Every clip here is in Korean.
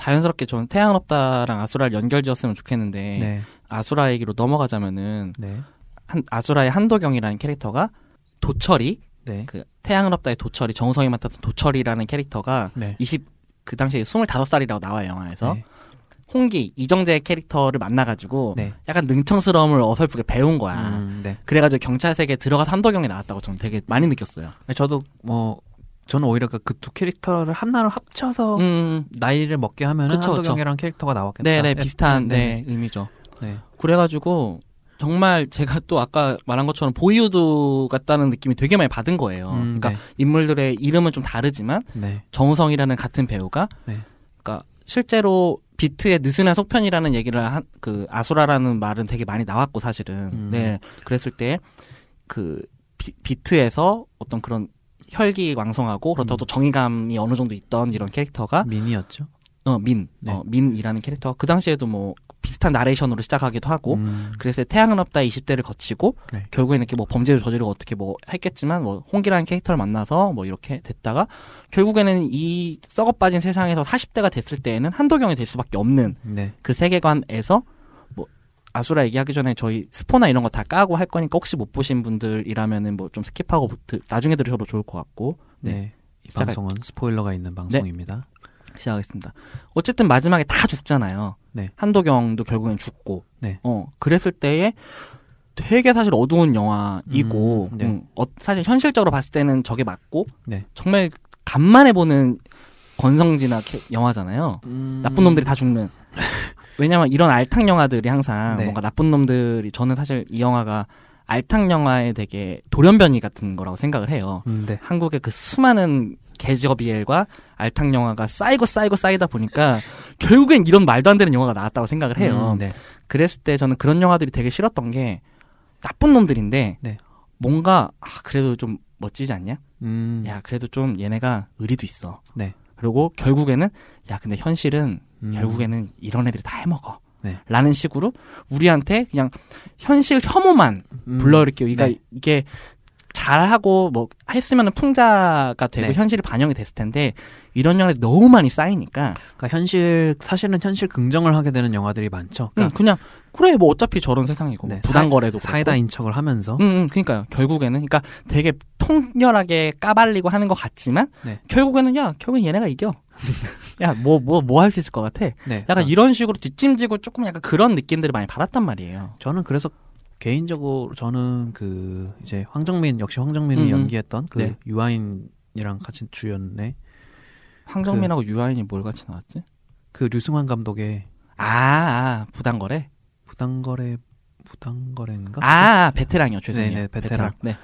자연스럽게 저는 태양은 없다랑 아수라를 연결지었으면 좋겠는데 네. 아수라 얘기로 넘어가자면은 네. 한, 아수라의 한도경이라는 캐릭터가 도철이 네. 그 태양은 없다의 도철이 정우성이 맡았던 도철이라는 캐릭터가 네. 20그 당시에 25살이라고 나와요 영화에서 네. 홍기 이정재 캐릭터를 만나가지고 네. 약간 능청스러움을 어설프게 배운 거야. 음, 네. 그래가지고 경찰 세계에 들어가서 한도경이 나왔다고 저는 되게 많이 느꼈어요. 저도 뭐 저는 오히려 그 두 캐릭터를 하나로 합쳐서 음, 나이를 먹게 하면은 그쵸, 한도경이랑 캐릭터가 나왔겠다. 네네 예, 비슷한 네. 네, 의미죠. 네. 그래가지고 정말 제가 또 아까 말한 것처럼 보이우드 같다는 느낌이 되게 많이 받은 거예요. 음, 그러니까 인물들의 이름은 좀 다르지만 네. 정우성이라는 같은 배우가 네. 그러니까 실제로 비트의 느슨한 속편이라는 얘기를 한 그 아수라라는 말은 되게 많이 나왔고 사실은 음. 네 그랬을 때 그 비트에서 어떤 그런 혈기 왕성하고 그렇다고 음. 또 정의감이 어느 정도 있던 이런 캐릭터가 미니였죠. 어 민, 네. 어 민이라는 캐릭터 그 당시에도 뭐 비슷한 나레이션으로 시작하기도 하고 음, 그래서 태양은 없다 20대를 거치고 네. 결국에는 이렇게 뭐 범죄를 저지르고 어떻게 뭐 했겠지만 뭐 홍기라는 캐릭터를 만나서 뭐 이렇게 됐다가 결국에는 이 썩어 빠진 세상에서 40대가 됐을 때에는 한도경이 될 수밖에 없는 네. 그 세계관에서 뭐 아수라 얘기하기 전에 저희 스포나 이런 거 다 까고 할 거니까 혹시 못 보신 분들이라면은 뭐 좀 skip하고 드- 나중에 들으셔도 좋을 것 같고 네. 네. 이 시작할- 방송은 스포일러가 있는 방송입니다. 시작하겠습니다. 어쨌든 마지막에 다 죽잖아요. 네. 한도경도 결국엔 죽고. 네. 어 그랬을 때에 되게 사실 어두운 영화이고, 음, 네. 음, 어, 사실 현실적으로 봤을 때는 저게 맞고, 네. 정말 간만에 보는 권선징악 캐- 영화잖아요. 음, 나쁜 놈들이 다 죽는. 왜냐면 이런 알탕 영화들이 항상 네. 뭔가 나쁜 놈들이 저는 사실 이 영화가 알탕 영화의 되게 돌연변이 같은 거라고 생각을 해요. 음, 네. 한국의 그 수많은 개저비엘과 알탕 영화가 쌓이고 쌓이고 쌓이다 보니까 결국엔 이런 말도 안 되는 영화가 나왔다고 생각을 해요. 음, 네. 그랬을 때 저는 그런 영화들이 되게 싫었던 게 나쁜 놈들인데 네. 뭔가 아 그래도 좀 멋지지 않냐? 음, 야 그래도 좀 얘네가 의리도 있어. 네. 그리고 결국에는 야 근데 현실은 음, 결국에는 이런 애들이 다 해먹어. 네. 라는 식으로 우리한테 그냥 현실 혐오만 음, 불러일으키고 그러니까 네. 이게 잘하고 뭐 했으면 풍자가 되고 네. 현실이 반영이 됐을 텐데 이런 영화들이 너무 많이 쌓이니까 그러니까 현실 사실은 현실 긍정을 하게 되는 영화들이 많죠. 응, 그러니까 그냥 그래 뭐 어차피 저런 세상이고 뭐 네, 부당거래도 그렇고. 사이 다 인 척을 하면서 응, 응, 그러니까요. 결국에는 그러니까 되게 통렬하게 까발리고 하는 것 같지만 네. 결국에는 야 결국엔 얘네가 이겨. 야 뭐 뭐 뭐 할 수 있을 것 같아. 네. 약간 그러니까 이런 식으로 뒷짐지고 조금 약간 그런 느낌들을 많이 받았단 말이에요. 저는 그래서 개인적으로 저는 그 이제 황정민 역시 황정민이 음, 음. 연기했던 그 네. 유아인이랑 같이 주연의 황정민하고 유아인이 뭘 같이 나왔지? 그 류승환 감독의 아, 아 부당거래. 부당거래 부당거래인가? 아, 아, 베테랑이요. 죄송해요. 네네, 베테랑. 네.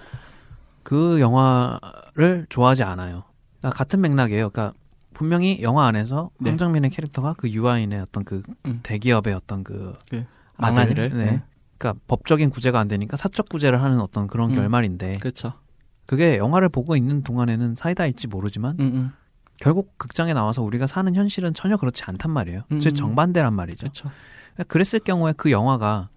그 영화를 좋아하지 않아요. 그러니까 같은 맥락이에요. 그러니까 분명히 영화 안에서 네. 황정민의 캐릭터가 그 유아인의 어떤 그 음. 대기업의 어떤 그 망나니를. 아들, 네. 네. 그러니까 법적인 구제가 안 되니까 사적 구제를 하는 어떤 그런 음. 결말인데 그렇죠. 그게 영화를 보고 있는 동안에는 사이다일지 모르지만 응, 응. 결국 극장에 나와서 우리가 사는 현실은 전혀 그렇지 않단 말이에요. 음. 즉 정반대란 말이죠. 그렇죠. 그러니까 그랬을 경우에 그 영화가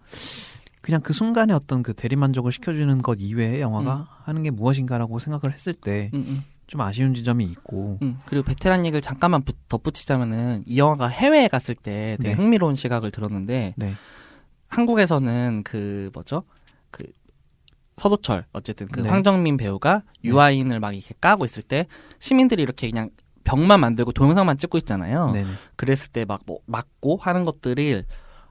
그냥 그 순간에 어떤 그 대리만족을 시켜주는 것 이외에 영화가 음. 하는 게 무엇인가라고 생각을 했을 때좀 응, 응. 아쉬운 지점이 있고 응. 그리고 베테랑 얘기를 잠깐만 부- 덧붙이자면은 이 영화가 해외에 갔을 때 되게 네. 흥미로운 시각을 들었는데 네. 한국에서는 그 뭐죠? 그 서도철 어쨌든 그 네. 황정민 배우가 유아인을 막 이렇게 까고 있을 때 시민들이 이렇게 그냥 벽만 만들고 동영상만 찍고 있잖아요. 네네. 그랬을 때 막 뭐 막고 하는 것들이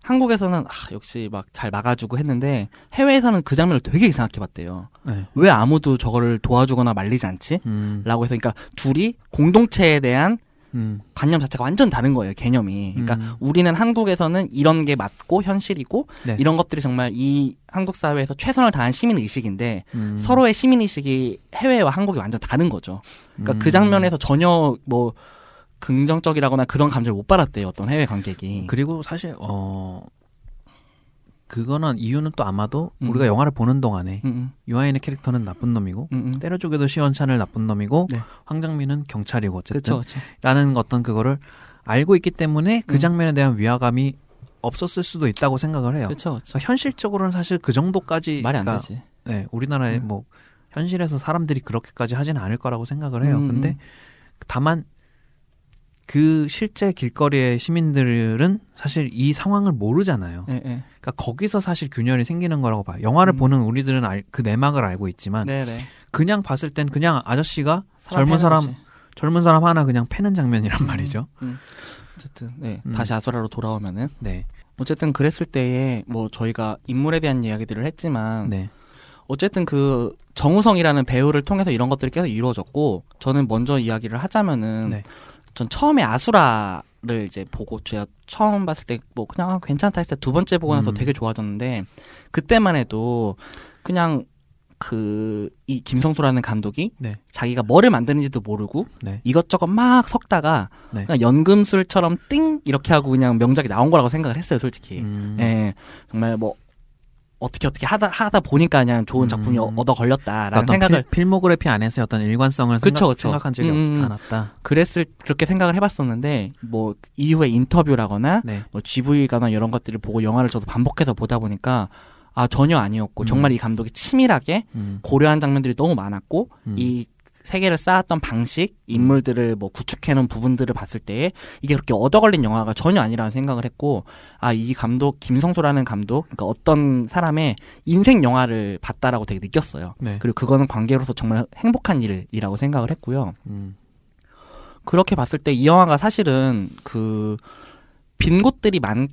한국에서는 아, 역시 막 잘 막아주고 했는데 해외에서는 그 장면을 되게 이상하게 봤대요. 네. 왜 아무도 저거를 도와주거나 말리지 않지? 음, 라고 해서 그러니까 둘이 공동체에 대한 음, 관념 자체가 완전 다른 거예요 개념이. 그러니까 음. 우리는 한국에서는 이런 게 맞고 현실이고 네. 이런 것들이 정말 이 한국 사회에서 최선을 다한 시민 의식인데 음, 서로의 시민 의식이 해외와 한국이 완전 다른 거죠. 그러니까 음. 그 장면에서 전혀 뭐 긍정적이라거나 그런 감정을 못 받았대요 어떤 해외 관객이. 그리고 사실 어 그거는 이유는 또 아마도 음. 우리가 영화를 보는 동안에 음, 유아인의 캐릭터는 나쁜 놈이고 음, 음. 때려주기도 시원찮을 나쁜 놈이고 네. 황정민은 경찰이고 어쨌든 그렇죠, 그렇죠. 라는 어떤 그거를 알고 있기 때문에 그 음. 장면에 대한 위화감이 없었을 수도 있다고 생각을 해요. 그렇죠, 그렇죠. 그래서 현실적으로는 사실 그 정도까지 말이 안 그러니까, 되지. 네, 우리나라에 음. 뭐 현실에서 사람들이 그렇게까지 하지는 않을 거라고 생각을 해요. 음, 근데 음. 다만 그 실제 길거리의 시민들은 사실 이 상황을 모르잖아요. 예, 예. 그러니까 거기서 사실 균열이 생기는 거라고 봐요. 영화를 음. 보는 우리들은 알- 그 내막을 알고 있지만 네, 네. 그냥 봤을 땐 그냥 아저씨가 젊은 패는 사람 거지. 젊은 사람 하나 그냥 패는 장면이란 말이죠. 음. 어쨌든 네 음. 다시 아수라로 돌아오면은 네, 어쨌든 그랬을 때에 뭐 저희가 인물에 대한 이야기들을 했지만 네, 어쨌든 그 정우성이라는 배우를 통해서 이런 것들이 계속 이루어졌고 저는 먼저 이야기를 하자면은 네. 전 처음에 아수라를 이제 보고 제가 처음 봤을 때 뭐 그냥 아, 괜찮다 했을 때 두 번째 보고 나서 음. 되게 좋아졌는데 그때만 해도 그냥 그 이 김성수라는 감독이 네. 자기가 뭐를 만드는지도 모르고 네. 이것저것 막 섞다가 네. 그냥 연금술처럼 띵 이렇게 하고 그냥 명작이 나온 거라고 생각을 했어요 솔직히 음, 예 정말 뭐 어떻게 어떻게 하다 하다 보니까 그냥 좋은 작품이 음. 얻어 걸렸다라는 어떤 생각을 필, 모그래피 안에서의 어떤 일관성을 그쵸, 생각, 그쵸. 생각한 적이 음, 음. 않았다. 그랬을 그렇게 생각을 해봤었는데 뭐 이후에 인터뷰라거나 네, 뭐 GV가나 이런 것들을 보고 영화를 저도 반복해서 보다 보니까 아 전혀 아니었고 음. 정말 이 감독이 치밀하게 음, 고려한 장면들이 너무 많았고 음. 이 세계를 쌓았던 방식, 인물들을 뭐 구축해놓은 부분들을 봤을 때 이게 그렇게 얻어걸린 영화가 전혀 아니라는 생각을 했고 아 이 감독 김성소라는 감독 그러니까 어떤 사람의 인생 영화를 봤다라고 되게 느꼈어요. 네, 그리고 그거는 관계로서 정말 행복한 일이라고 생각을 했고요. 음, 그렇게 봤을 때 이 영화가 사실은 그 빈 곳들이 많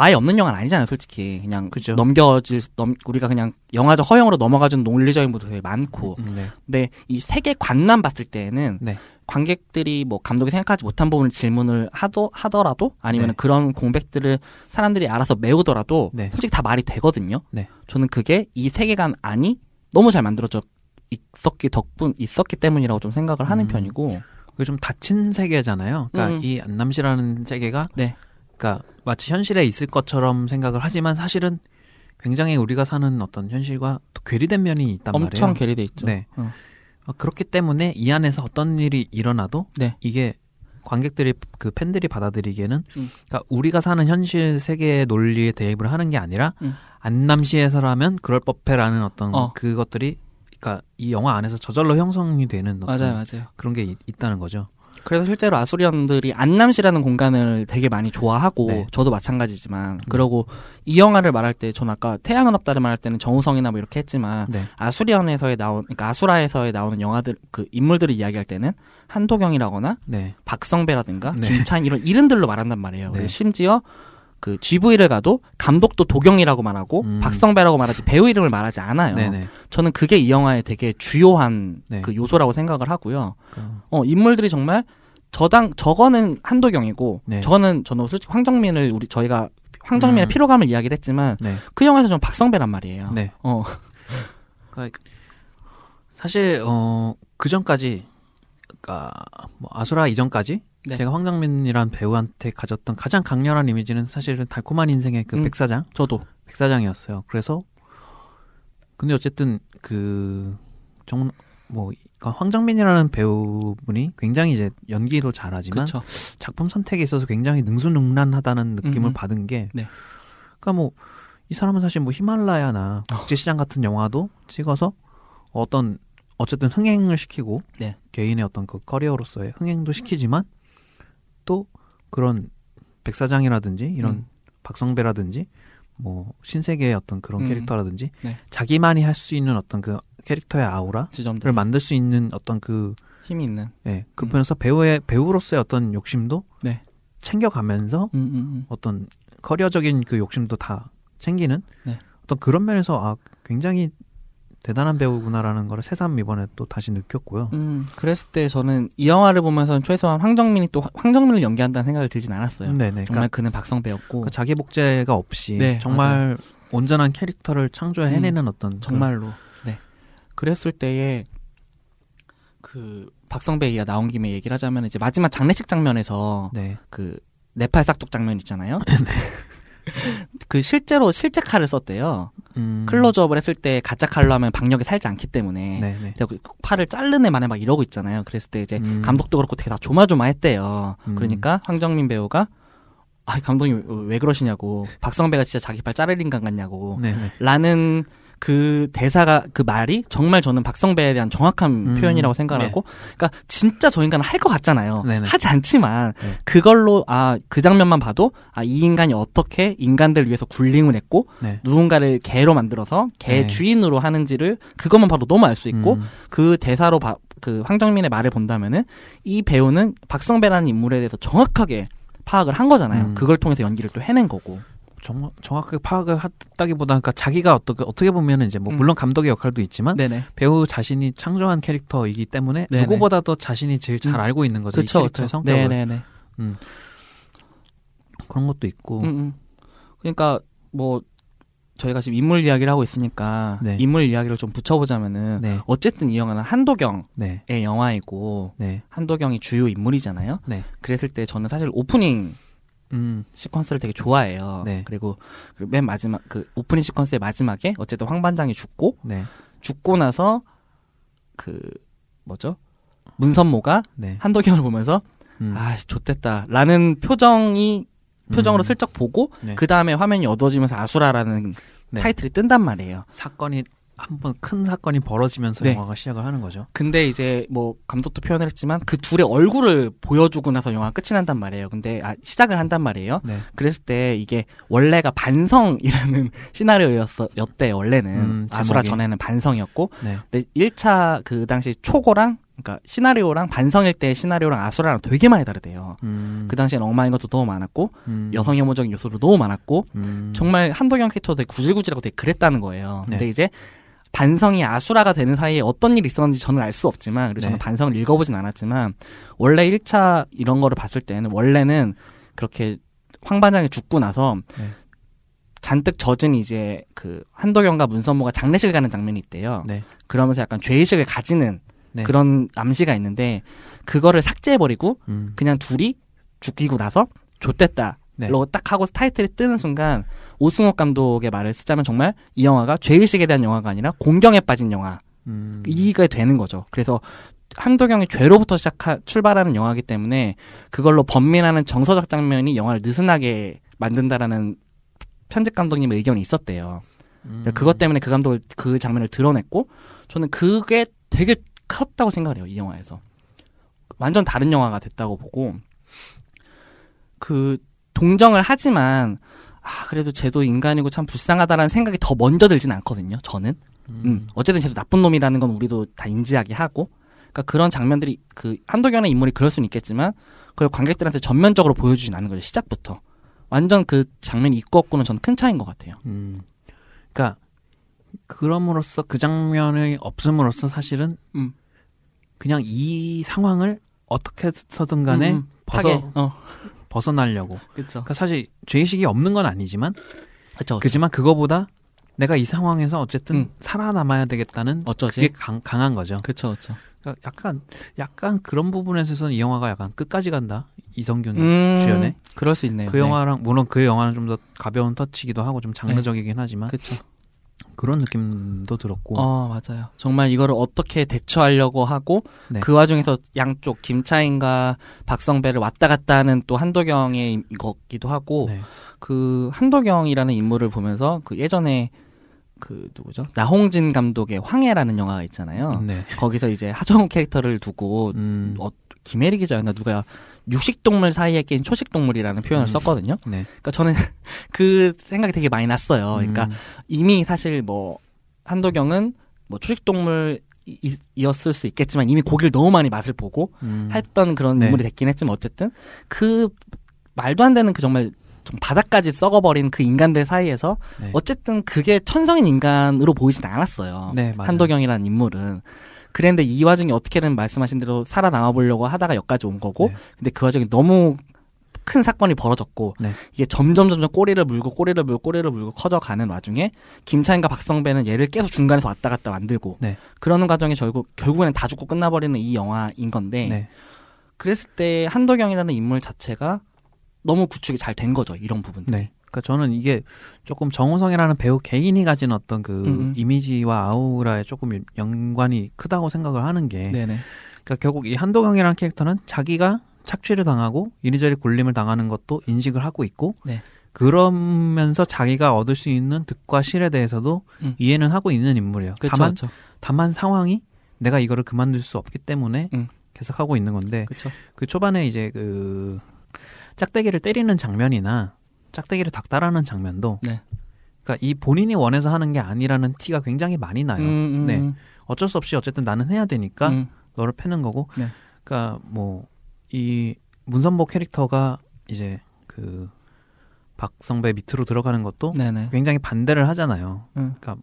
아예 없는 영화는 아니잖아요, 솔직히. 그냥 그죠. 넘겨질 넘 우리가 그냥 영화적 허용으로 넘어가준 논리적인 부분도 되게 많고. 음, 네, 근데 이 세계 관람 봤을 때에는 네. 관객들이 뭐 감독이 생각하지 못한 부분을 질문을 하도 하더라도 아니면 네. 은 그런 공백들을 사람들이 알아서 메우더라도 네. 솔직히 다 말이 되거든요. 네. 저는 그게 이 세계관 안이 너무 잘 만들어져 있었기 덕분 있었기 때문이라고 좀 생각을 하는 음. 편이고. 그게 좀 닫힌 세계잖아요. 그러니까 음. 이 안남시라는 세계가 네. 그러니까 마치 현실에 있을 것처럼 생각을 하지만 사실은 굉장히 우리가 사는 어떤 현실과 또 괴리된 면이 있단 엄청 말이에요. 괴리돼 있죠. 네. 어. 어, 그렇기 때문에 이 안에서 어떤 일이 일어나도 네. 이게 관객들이 그 팬들이 받아들이기에는 음. 그러니까 우리가 사는 현실 세계의 논리에 대입을 하는 게 아니라 음. 안남시에서라면 그럴 법해라는 어떤 어. 그것들이 그러니까 이 영화 안에서 저절로 형성이 되는 맞아요, 맞아요. 그런 게 있, 있다는 거죠. 그래서 실제로 아수리언들이 안남시라는 공간을 되게 많이 좋아하고 네. 저도 마찬가지지만 그러고 이 영화를 말할 때 전 아까 태양은 없다를 말할 때는 정우성이나 뭐 이렇게 했지만 네. 아수리언에서의 나온 그러니까 아수라에서의 나오는 영화들 그 인물들을 이야기할 때는 한도경이라거나 네. 박성배라든가 네. 김찬 이런 이름들로 말한단 말이에요. 네. 심지어 그 GV를 가도 감독도 도경이라고 말하고 음. 박성배라고 말하지 배우 이름을 말하지 않아요. 네네. 저는 그게 이 영화의 되게 주요한 네. 그 요소라고 생각을 하고요. 그, 어, 인물들이 정말 저당 저거는 한도경이고 네. 저거는 저는 솔직히 황정민을 우리 저희가 황정민의 음. 피로감을 이야기를 했지만 네. 그 영화에서 좀 박성배란 말이에요. 네. 어. 그러니까 사실 어 그 전까지 그러니까 뭐 아수라 이전까지 네. 제가 황정민이란 배우한테 가졌던 가장 강렬한 이미지는 사실은 달콤한 인생의 그 음. 백사장 저도 백사장이었어요. 그래서 근데 어쨌든 그정뭐 그러니까 황정민이라는 배우분이 굉장히 이제 연기도 잘하지만 그렇죠. 작품 선택에 있어서 굉장히 능수능란하다는 느낌을 음, 음. 받은 게 네. 그러니까 뭐 이 사람은 사실 뭐 히말라야나 어. 국제시장 같은 영화도 찍어서 어떤 어쨌든 흥행을 시키고 네. 개인의 어떤 그 커리어로서의 흥행도 시키지만 또 그런 백사장이라든지 이런 음. 박성배라든지 뭐 신세계의 어떤 그런 음. 캐릭터라든지 네. 자기만이 할 수 있는 어떤 그 캐릭터의 아우라를 지점들 만들 수 있는 어떤 그 힘이 있는. 예, 그 음. 배우의 배우로서의 어떤 욕심도 네. 챙겨가면서 음, 음, 음. 어떤 커리어적인 그 욕심도 다 챙기는 네. 어떤 그런 면에서 아 굉장히 대단한 배우구나라는 걸 새삼 이번에 또 다시 느꼈고요. 음, 그랬을 때 저는 이 영화를 보면서는 최소한 황정민이 또 황정민을 연기한다는 생각을 들진 않았어요. 네네. 정말 그러니까 그는 박성 배였고 그 자기 복제가 없이 네, 정말 온전한 캐릭터를 창조해내는 어떤 그런- 정말로. 네. 그랬을 때에 그 박성배 얘기가 나온 김에 얘기를 하자면 이제 마지막 장례식 장면에서 네. 그 네팔 싹둑 장면 있잖아요. 그 실제로 실제 칼을 썼대요. 음, 클로즈업을 했을 때 가짜 칼로 하면 박력이 살지 않기 때문에. 네네. 그리고 그 팔을 자르네 만에 막 이러고 있잖아요. 그랬을 때 이제 음. 감독도 그렇고 되게 다 조마조마했대요. 음. 그러니까 황정민 배우가 아 감독님 왜 그러시냐고 박성배가 진짜 자기 팔 자를 인간 같냐고 네네. 라는 그 대사가 그 말이 정말 저는 박성배에 대한 정확한 음, 표현이라고 생각하고 그러니까 진짜 저 인간은 할 것 같잖아요. 네네. 하지 않지만 네. 그걸로 아 그 장면만 봐도 아 이 인간이 어떻게 인간들 위해서 굴링을 했고 네. 누군가를 개로 만들어서 개 네. 주인으로 하는지를 그것만 봐도 너무 알 수 있고 음, 그 대사로 바- 그 황정민의 말을 본다면은 이 배우는 박성배라는 인물에 대해서 정확하게 파악을 한 거잖아요. 음. 그걸 통해서 연기를 또 해낸 거고. 정, 정확하게 파악을 했다기보다 그러니까 자기가 어떻게 어떻게 보면은 이제 뭐 음. 물론 감독의 역할도 있지만 네네. 배우 자신이 창조한 캐릭터이기 때문에 네네. 누구보다도 자신이 제일 잘 음. 알고 있는 거죠. 이 그쵸, 캐릭터의 그쵸. 성격을 네네네. 그런 것도 있고. 음, 음. 그러니까 뭐 저희가 지금 인물 이야기를 하고 있으니까 네. 인물 이야기를 좀 붙여보자면은 네, 어쨌든 이 영화는 한도경의 네, 영화이고 네, 한도경이 주요 인물이잖아요. 네. 그랬을 때 저는 사실 오프닝 음, 시퀀스를 되게 좋아해요. 네. 그리고 그맨 마지막 그 오프닝 시퀀스의 마지막에 어쨌든 황 반장이 죽고 네, 죽고 나서 그 뭐죠? 문선모가 네. 한도경을 보면서 음, 아, 좋댔다라는 표정이 표정으로 음. 슬쩍 보고 네. 그 다음에 화면이 어두워지면서 아수라라는 네. 타이틀이 뜬단 말이에요. 사건이 한번 큰 사건이 벌어지면서 네. 영화가 시작을 하는 거죠. 근데 이제 뭐 감독도 표현을 했지만 그 둘의 얼굴을 보여주고 나서 영화가 끝이 난단 말이에요. 근데 아, 시작을 한단 말이에요. 네, 그랬을 때 이게 원래가 반성이라는 시나리오였대 원래는 음, 아수라. 전에는 반성이었고 네, 근데 1차 그 당시 초고랑 그러니까 시나리오랑 반성일 때 시나리오랑 아수라랑 되게 많이 다르대요. 음, 그 당시엔 엉망인 것도 너무 많았고 음, 여성 혐오적인 요소도 너무 많았고 음, 정말 한도경 캐릭터 되게 구질구질하고 되게 그랬다는 거예요. 근데 네. 이제 반성이 아수라가 되는 사이에 어떤 일이 있었는지 저는 알 수 없지만 그리고 저는 네. 반성을 읽어보진 않았지만 원래 1차 이런 거를 봤을 때는 원래는 그렇게 황 반장이 죽고 나서 네. 잔뜩 젖은 이제 그 한도경과 문선모가 장례식을 가는 장면이 있대요. 네. 그러면서 약간 죄의식을 가지는 네. 그런 암시가 있는데 그거를 삭제해버리고 음, 그냥 둘이 죽이고 나서 좆됐다. 네. 라고 딱 하고 타이틀이 뜨는 순간 오승욱 감독의 말을 쓰자면 정말 이 영화가 죄의식에 대한 영화가 아니라 공경에 빠진 영화 음, 이게 되는 거죠. 그래서 한도경이 죄로부터 시작하 출발하는 영화이기 때문에 그걸로 번민하는 정서적 장면이 영화를 느슨하게 만든다라는 편집 감독님의 의견이 있었대요. 음, 그것 때문에 그 감독을 그 장면을 드러냈고 저는 그게 되게 컸다고 생각을 해요 이 영화에서 완전 다른 영화가 됐다고 보고 그 동정을 하지만 아 그래도 쟤도 인간이고 참 불쌍하다라는 생각이 더 먼저 들진 않거든요 저는 음, 어쨌든 쟤도 나쁜 놈이라는 건 우리도 다 인지하게 하고 그러니까 그런 장면들이 그 한도경의 인물이 그럴 수는 있겠지만 그걸 관객들한테 전면적으로 보여주진 않는 거죠 시작부터 완전 그 장면이 있고 없고는 저는 큰 차이인 것 같아요 음. 그러니까 그럼으로써 그 장면이 없음으로써 사실은 음. 그냥 이 상황을 어떻게 해서든 간에 음, 음. 벗어. 어 벗어나려고. 그렇죠 그러니까 사실 죄의식이 없는 건 아니지만 그렇죠 그지만 그거보다 내가 이 상황에서 어쨌든 음. 살아남아야 되겠다는 어쩌지? 그게 강, 강한 거죠. 그쵸, 그쵸. 그러니까 약간 약간 그런 부분에서 있어서는 이 영화가 약간 끝까지 간다. 이성균 음, 주연의 그럴 수 있네요. 그 영화랑 물론 그 영화는 좀 더 가벼운 터치기도 하고 좀 장르적이긴 하지만 네. 그쵸. 그런 느낌도 들었고 어, 맞아요. 정말 이거를 어떻게 대처하려고 하고, 네. 그 와중에서 양쪽, 김차인과 박성배를 왔다 갔다 하는 또 한도경의 거기도 하고, 네. 그 한도경이라는 인물을 보면서 그 예전에 그 누구죠? 나홍진 감독의 황해라는 영화가 있잖아요. 네. 거기서 이제 하정우 캐릭터를 두고 음, 어, 김혜리 기자였나 누가 육식동물 사이에 낀 초식동물이라는 표현을 음. 썼거든요. 네. 그러니까 저는 그 생각이 되게 많이 났어요. 그러니까 음, 이미 사실 뭐 한도경은 뭐 초식동물 이었을 수 있겠지만 이미 고기를 너무 많이 맛을 보고 음, 했던 그런 네. 인물이 됐긴 했지만 어쨌든 그 말도 안 되는 그 정말 좀 바닥까지 썩어버린 그 인간들 사이에서 네. 어쨌든 그게 천성인 인간으로 보이진 않았어요. 네. 한도경이라는 인물은. 그랬는데 이 와중에 어떻게든 말씀하신 대로 살아남아 보려고 하다가 여기까지 온 거고 네. 근데 그 와중에 너무 큰 사건이 벌어졌고 네. 이게 점점 점점 꼬리를 물고 꼬리를 물고 꼬리를 물고 커져가는 와중에 김차인과 박성배는 얘를 계속 중간에서 왔다 갔다 만들고 네. 그러는 과정에 결국 결국에는 다 죽고 끝나버리는 이 영화인 건데 네. 그랬을 때 한도경이라는 인물 자체가 너무 구축이 잘 된 거죠 이런 부분들. 네. 그러니까 저는 이게 조금 정우성이라는 배우 개인이 가진 어떤 그 음. 이미지와 아우라에 조금 연관이 크다고 생각을 하는 게 네네. 그러니까 결국 이 한도경이라는 캐릭터는 자기가 착취를 당하고 이리저리 굴림을 당하는 것도 인식을 하고 있고 네. 그러면서 자기가 얻을 수 있는 득과 실에 대해서도 음. 이해는 하고 있는 인물이에요. 그쵸, 다만 그쵸. 다만 상황이 내가 이거를 그만둘 수 없기 때문에 음. 계속 하고 있는 건데 그쵸. 그 초반에 이제 그 짝대기를 때리는 장면이나 짝대기를 닥달하는 장면도 네. 그러니까 이 본인이 원해서 하는 게 아니라는 티가 굉장히 많이 나요. 음, 음, 네. 음. 어쩔 수 없이 어쨌든 나는 해야 되니까 음. 너를 패는 거고. 네. 그러니까 뭐 이 문선보 캐릭터가 이제 그 박성배 밑으로 들어가는 것도 네네. 굉장히 반대를 하잖아요. 음. 그러니까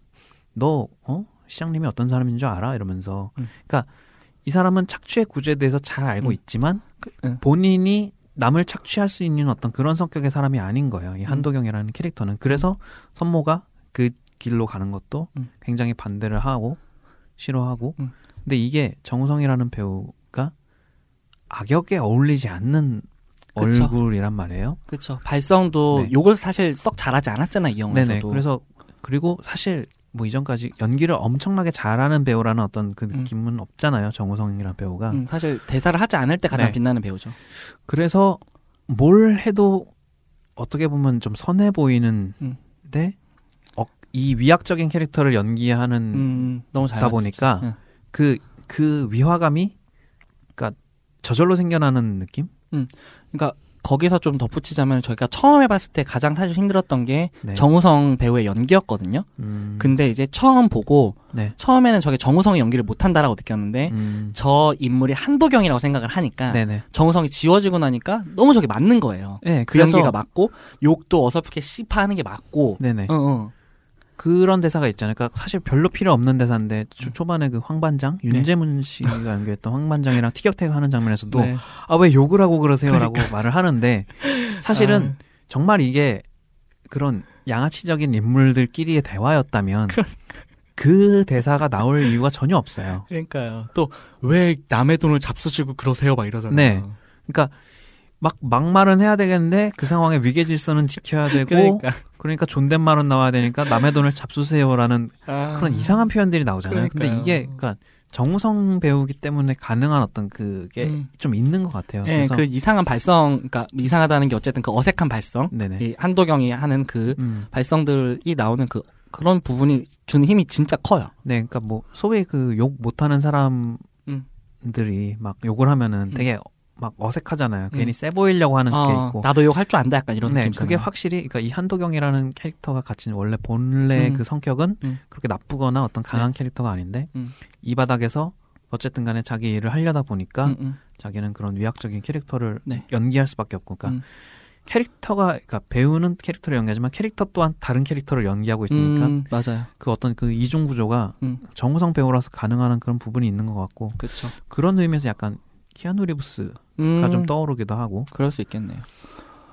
너 어? 시장님이 어떤 사람인 줄 알아? 이러면서 음. 그러니까 이 사람은 착취의 구조에 대해서 잘 알고 음. 있지만 그, 응. 본인이 남을 착취할 수 있는 어떤 그런 성격의 사람이 아닌 거예요. 이 음. 한도경이라는 캐릭터는. 그래서 선모가 그 길로 가는 것도 음. 굉장히 반대를 하고 싫어하고. 음. 근데 이게 정우성이라는 배우가 악역에 어울리지 않는 그쵸. 얼굴이란 말이에요. 그쵸. 발성도 네. 욕을 사실 썩 잘하지 않았잖아, 이 영화에서도. 네네. 그래서 그리고 사실 뭐 이전까지 연기를 엄청나게 잘하는 배우라는 어떤 그 음. 느낌은 없잖아요. 정우성이라는 배우가. 음, 사실 대사를 하지 않을 때 가장 네. 빛나는 배우죠. 그래서 뭘 해도 어떻게 보면 좀 선해 보이는데 음. 어, 이 위약적인 캐릭터를 연기하는 음, 너무 잘다 맞지. 보니까 응. 그그 위화감이 그러니까 저절로 생겨나는 느낌? 그러니까 거기서 좀 덧붙이자면 저희가 처음 해봤을 때 가장 사실 힘들었던 게 네. 정우성 배우의 연기였거든요. 음, 근데 이제 처음 보고 네. 처음에는 저게 정우성이 연기를 못한다라고 느꼈는데 음, 저 인물이 한도경이라고 생각을 하니까 네네. 정우성이 지워지고 나니까 너무 저게 맞는 거예요. 네, 그 연기가 맞고 욕도 어설프게 씨파하는 게 맞고. 네네. 어, 어. 그런 대사가 있잖아요. 그러니까 사실 별로 필요 없는 대사인데 초, 음. 초반에 그 황반장 네. 윤재문 씨가 연기했던 황반장이랑 티격태격 하는 장면에서도 네. 아왜 욕을 하고 그러세요라고 말을 하는데 사실은 아. 정말 이게 그런 양아치적인 인물들끼리의 대화였다면 그 대사가 나올 이유가 전혀 없어요. 그러니까요. 또 왜 남의 돈을 잡수시고 그러세요? 막 이러잖아요. 네. 그러니까 막 막말은 해야 되겠는데 그 상황에 위계 질서는 지켜야 되고 그러니까, 그러니까 존댓말은 나와야 되니까 남의 돈을 잡수세요라는 아. 그런 이상한 표현들이 나오잖아요. 근데 그러니까요. 이게 그러니까 정우성 배우기 때문에 가능한 어떤 그게 음. 좀 있는 것 같아요. 네, 그래서 그 이상한 발성, 그러니까 이상하다는 게 어쨌든 그 어색한 발성, 네네. 이 한도경이 하는 그 음. 발성들이 나오는 그 그런 부분이 주는 힘이 진짜 커요. 네, 그러니까 뭐 소위 그 욕 못하는 사람들이 막 욕을 하면은 되게 막 어색하잖아요. 괜히 세 보이려고 하는 게 어, 있고. 나도 욕할 줄 안다 약간 이런 네, 느낌. 그게 확실히 그러니까 이 한도경이라는 캐릭터가 가진 원래 본래 음. 그 성격은 음. 그렇게 나쁘거나 어떤 강한 캐릭터가 아닌데 음. 이 바닥에서 어쨌든 간에 자기 일을 하려다 보니까 음, 음. 자기는 그런 위약적인 캐릭터를 네. 연기할 수밖에 없고 그러니까 음. 캐릭터가 그러니까 배우는 캐릭터를 연기하지만 캐릭터 또한 다른 캐릭터를 연기하고 있으니까 음, 맞아요. 그 어떤 그 이중 구조가 음. 정우성 배우라서 가능한 그런 부분이 있는 것 같고 그렇죠. 그런 의미에서 약간 키아누 리브스가 음, 좀 떠오르기도 하고 그럴 수 있겠네요.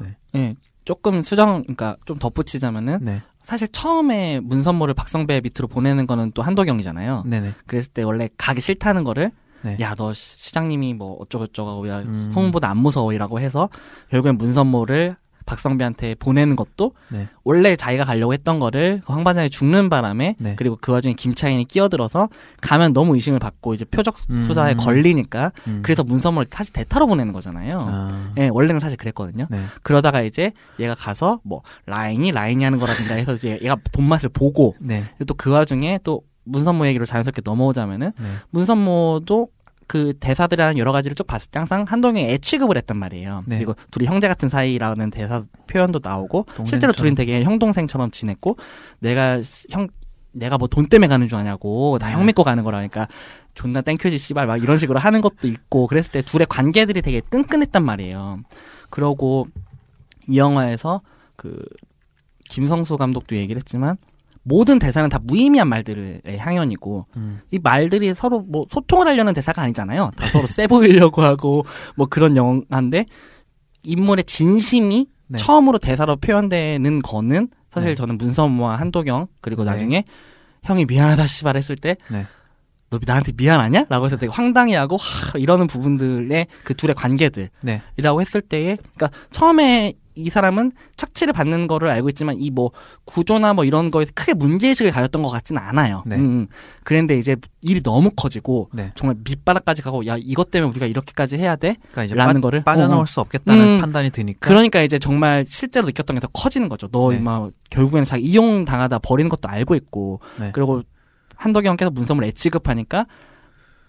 네. 네, 조금 수정, 그러니까 좀 덧붙이자면은 네, 사실 처음에 문선모를 박성배 밑으로 보내는 거는 또 한도경이잖아요. 네네, 그랬을 때 원래 가기 싫다는 거를 네. 야너 시장님이 뭐 어쩌고저쩌고 야 음. 소문보다 안 무서워이라고 해서 결국엔 문선모를 박성배한테 보내는 것도 네. 원래 자기가 가려고 했던 거를 그 황반장이 죽는 바람에 네. 그리고 그 와중에 김차인이 끼어들어서 가면 너무 의심을 받고 이제 표적 수사에 음. 걸리니까 음. 그래서 문선모를 다시 대타로 보내는 거잖아요. 아, 예, 원래는 사실 그랬거든요. 네, 그러다가 이제 얘가 가서 뭐 라인이 라인이 하는 거라든가 해서 얘가 돈맛을 보고 네, 또그 와중에 또 문선모 얘기로 자연스럽게 넘어오자면은 네, 문선모도 그 대사들이랑 여러 가지를 쭉 봤을 때 항상 한동에 애 취급을 했단 말이에요. 네. 그리고 둘이 형제 같은 사이라는 대사 표현도 나오고 실제로 동생처럼. 둘은 되게 형 동생처럼 지냈고 내가 시- 형 내가 뭐 돈 때문에 가는 줄 아냐고 다 네. 형 믿고 가는 거라니까 존나 땡큐지 씨발 막 이런 식으로 하는 것도 있고 그랬을 때 둘의 관계들이 되게 끈끈했단 말이에요. 그러고 이 영화에서 그 김성수 감독도 얘기를 했지만 모든 대사는 다 무의미한 말들의 향연이고 음, 이 말들이 서로 뭐 소통을 하려는 대사가 아니잖아요. 다 서로 세 보이려고 하고 뭐 그런 영화인데 인물의 진심이 네. 처음으로 대사로 표현되는 거는 사실 네. 저는 문선모와 한도경 그리고 네. 나중에 형이 미안하다 씨발 했을 때 네. 너 나한테 미안하냐? 라고 해서 되게 황당해하고 하, 이러는 부분들의 그 둘의 관계들이라고 네, 했을 때에 그러니까 처음에 이 사람은 착취를 받는 거를 알고 있지만 이 뭐 구조나 뭐 이런 거에 크게 문제의식을 가졌던 것 같지는 않아요. 네. 음, 그런데 이제 일이 너무 커지고 네. 정말 밑바닥까지 가고 야 이것 때문에 우리가 이렇게까지 해야 돼? 그러니까 라는 빠, 거를 빠져나올 어, 수 없겠다는 음. 판단이 드니까. 그러니까 이제 정말 실제로 느꼈던 게 더 커지는 거죠. 너 네. 막 결국에는 자기 이용 당하다 버리는 것도 알고 있고 네. 그리고 한덕영께서 문선모를 애취급하니까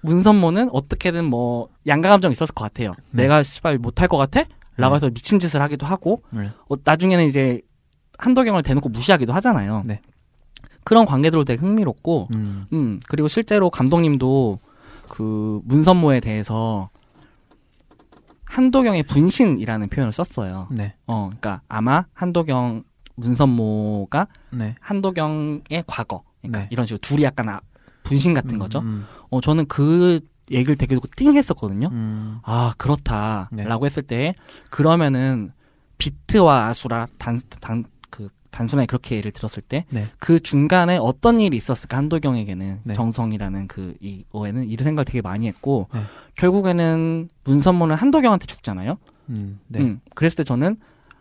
문선모는 어떻게든 뭐 양가 감정 있었을 것 같아요. 네. 내가 씨발 못할 것 같아? 라고 해서 미친 짓을 하기도 하고 네. 어, 나중에는 이제 한덕영을 대놓고 무시하기도 하잖아요. 네. 그런 관계들도 되게 흥미롭고 음. 음, 그리고 실제로 감독님도 그 문선모에 대해서 한도경의 분신이라는 표현을 썼어요. 네. 어, 그러니까 아마 한도경 문선모가 네. 한도경의 과거, 그러니까 네. 이런 식으로 둘이 약간 아- 분신 같은 음, 거죠. 음, 어, 저는 그 얘기를 되게 듣고 띵했었거든요. 음. 아 그렇다라고 네. 했을 때 그러면은 비트와 아수라 단, 단, 그 단순하게 그렇게 예를 들었을 때그 네. 중간에 어떤 일이 있었을까 한도경에게는 네. 정성이라는 그 이거에는 이런 생각을 되게 많이 했고 네. 결국에는 문선모는 한도경한테 죽잖아요. 음. 네. 음, 그랬을 때 저는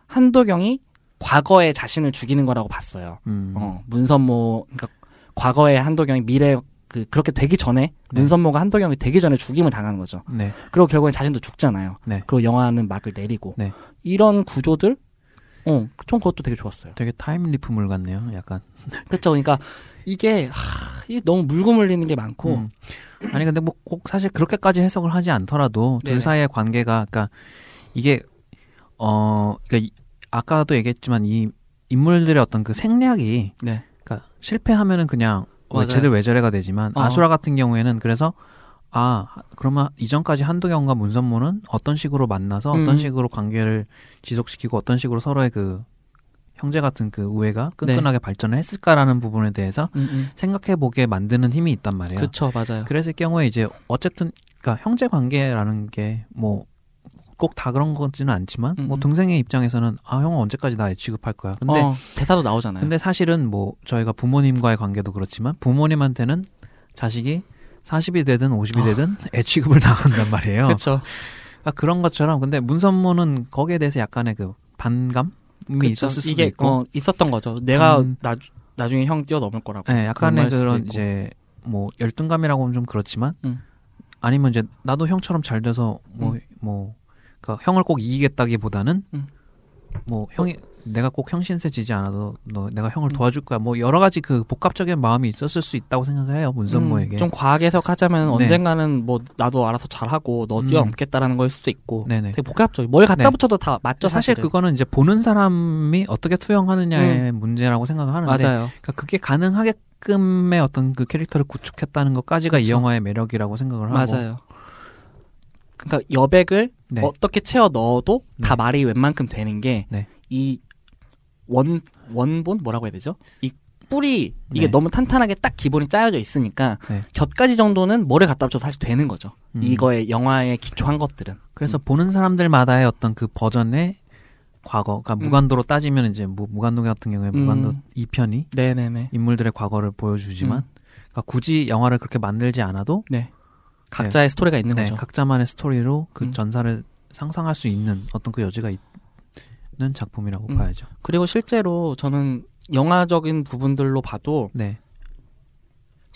한도경이 과거의 자신을 죽이는 거라고 봤어요. 음. 어, 문선모 그러니까 과거의 한도경이 미래 그 그렇게 되기 전에 네. 문선모가 한도경이 되기 전에 죽임을 당하는 거죠. 네. 그리고 결국엔 자신도 죽잖아요. 네. 그리고 영화는 막을 내리고 네. 이런 구조들, 어, 전 그것도 되게 좋았어요. 되게 타임리프물 같네요. 약간. 그렇죠. 그러니까 이게 하, 이게 너무 물고 물리는 게 많고, 음. 아니 근데 뭐 꼭 사실 그렇게까지 해석을 하지 않더라도. 둘 사이의 관계가 그러니까 이게 어 그러니까 이- 아까도 얘기했지만 이 인물들의 어떤 그 생략이 네, 그러니까 실패하면은 그냥 왜 맞아요. 쟤들 왜 저래가 되지만 어. 아수라 같은 경우에는 그래서 아 그러면 이전까지 한도경과 문선모는 어떤 식으로 만나서 어떤 음. 식으로 관계를 지속시키고 어떤 식으로 서로의 그 형제 같은 그 우애가 끈끈하게 발전을 했을까라는 부분에 대해서 음, 생각해 보게 만드는 힘이 있단 말이에요. 그렇죠, 맞아요. 그랬을 경우에 이제 어쨌든 그러니까 형제 관계라는 게 뭐 꼭 다 그런 거지는 않지만 음, 뭐 음. 동생의 입장에서는 아 형은 언제까지 나 취급할 거야. 근데 어, 대사도 나오잖아요. 근데 사실은 뭐 저희가 부모님과의 관계도 그렇지만 부모님한테는 자식이 40이 되든 50이 되든 애 취급을 당한단 말이에요. 그렇죠. 그러니까 그런 것처럼 근데 문선모는 거기에 대해서 약간의 그 반감이 그쵸. 있었을 수도 이게 있고 어, 있었던 거죠. 내가 음. 나 나중에 형 뛰어넘을 거라고. 네, 약간의 그런. 이제 뭐 열등감이라고 하면 좀 그렇지만 음. 아니면 이제 나도 형처럼 잘 돼서 뭐뭐 그러니까 형을 꼭 이기겠다기보다는 음. 뭐 형이 내가 꼭 형 신세 지지 않아도 너 내가 형을 음. 도와줄 거야 뭐 여러 가지 그 복합적인 마음이 있었을 수 있다고 생각을 해요 문선모에게 음, 좀 과하게 해석하자면 네. 언젠가는 뭐 나도 알아서 잘하고 너 음. 뛰어넘겠다라는 걸 수도 있고 네네 되게 복합적. 뭘 갖다 네. 붙여도 다 맞죠 사실 사실은. 그거는 이제 보는 사람이 어떻게 투영하느냐의 문제라고 생각을 하는데 음. 맞아요. 그러니까 그게 가능하게끔의 어떤 그 캐릭터를 구축했다는 것까지가 이 그쵸. 영화의 매력이라고 생각을 하고 맞아요. 그러니까 여백을 네. 어떻게 채워 넣어도 다 네. 말이 웬만큼 되는 게 네. 이원 원본 뭐라고 해야 되죠? 이 뿌리 이게 네. 너무 탄탄하게 딱 기본이 짜여져 있으니까 네. 곁가지 정도는 뭐를 갖다 붙여도 사실 되는 거죠. 음. 이거의 영화에 기초한 것들은. 그래서 보는 사람들마다의 어떤 그 버전의 과거, 그러니까 음. 무간도로 따지면 이제 무, 무간도 같은 경우에 음. 무간도 2편이 네네네. 인물들의 과거를 보여주지만, 음. 그러니까 굳이 영화를 그렇게 만들지 않아도 네. 각자의 스토리가 있는 네, 거죠. 각자만의 스토리로 그 음. 전사를 상상할 수 있는 어떤 그 여지가 있는 작품이라고 음. 봐야죠. 그리고 실제로 저는 영화적인 부분들로 봐도 네,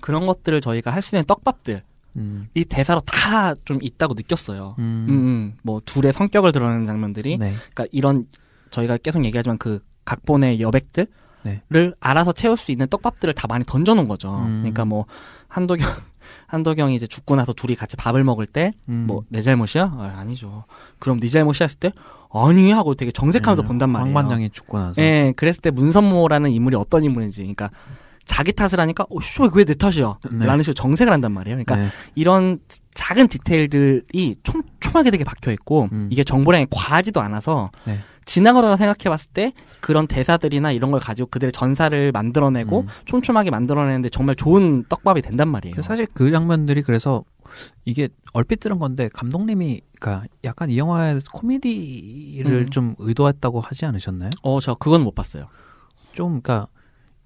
그런 것들을 저희가 할 수 있는 떡밥들 음, 이 대사로 다 좀 있다고 느꼈어요. 음, 음, 음. 뭐 둘의 성격을 드러내는 장면들이 네, 그러니까 이런 저희가 계속 얘기하지만 그 각본의 여백들을 네. 알아서 채울 수 있는 떡밥들을 다 많이 던져놓은 거죠. 음. 그러니까 뭐 한도경 한도경이 이제 죽고 나서 둘이 같이 밥을 먹을 때 음. 뭐내 잘못이야? 아, 아니죠. 그럼 네 잘못이야 했을 때 아니 하고 되게 정색하면서 네, 본단 말이에요. 황반장이 죽고 나서, 예, 그랬을 때 문선모라는 인물이 어떤 인물인지, 그러니까 자기 탓을 하니까 어, 씨왜내 탓이야? 네. 라는 식으로 정색을 한단 말이에요. 그러니까 네, 이런 작은 디테일들이 촘촘하게 되게 박혀 있고 음. 이게 정보량이 과하지도 않아서 네. 지나가다가 생각해봤을 때 그런 대사들이나 이런 걸 가지고 그들의 전사를 만들어내고 음. 촘촘하게 만들어내는데 정말 좋은 떡밥이 된단 말이에요. 사실 그 장면들이 그래서 이게 얼핏 들은 건데 감독님이 그러니까 약간 이 영화의 코미디를 음. 좀 의도했다고 하지 않으셨나요? 어, 저 그건 못 봤어요. 좀 그러니까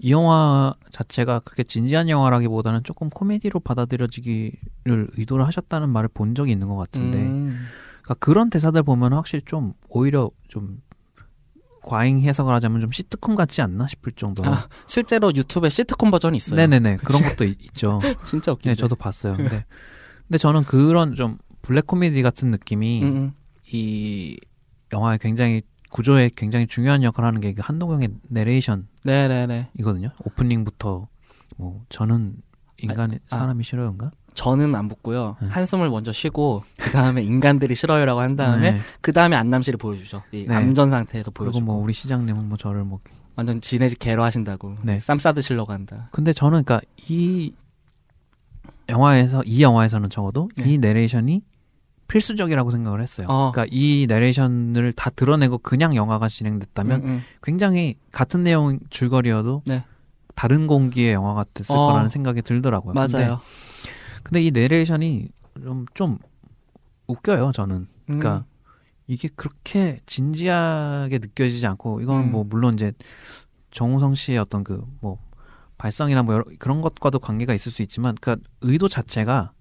이 영화 자체가 그렇게 진지한 영화라기보다는 조금 코미디로 받아들여지기를 의도를 하셨다는 말을 본 적이 있는 것 같은데 음. 그러니까 그런 대사들 보면 확실히 좀 오히려 좀 과잉 해석을 하자면 좀 시트콤 같지 않나 싶을 정도로. 아, 실제로 유튜브에 시트콤 버전이 있어요. 네네네 그런 것도 있- 있죠. 진짜 웃기네. 네, 저도 봤어요. 근데 근데 저는 그런 좀 블랙 코미디 같은 느낌이 음, 음. 이 영화에 굉장히 구조에 굉장히 중요한 역할을 하는 게그 한동영의 내레이션이거든요. 네네네. 오프닝부터 뭐 저는 인간의 아. 사람이 싫어요인가? 저는 안 붙고요. 네. 한숨을 먼저 쉬고 그 다음에 인간들이 싫어요라고 한 다음에 네. 그 다음에 안남씨를 보여주죠. 이 네. 암전 상태에서 그리고 보여주고 뭐 우리 시장님은 뭐 저를 뭐 완전 지네 집 개로 하신다고. 네. 쌈 싸드시려고 한다. 근데 저는 그러니까 이 영화에서 이 영화에서는 적어도 네. 이 내레이션이 필수적이라고 생각을 했어요. 어. 그러니까 이 내레이션을 다 드러내고 그냥 영화가 진행됐다면 음, 음. 굉장히 같은 내용 줄거리여도 네. 다른 공기의 영화가 됐을 어. 거라는 생각이 들더라고요. 맞아요. 근데 이 내레이션이 좀, 좀 웃겨요, 저는. 음. 그러니까 이게 그렇게 진지하게 느껴지지 않고 이거는 음. 뭐 물론 이제 정우성 씨의 어떤 그 뭐 발성이나 뭐 여러, 그런 것과도 관계가 있을 수 있지만 그 의도 자체가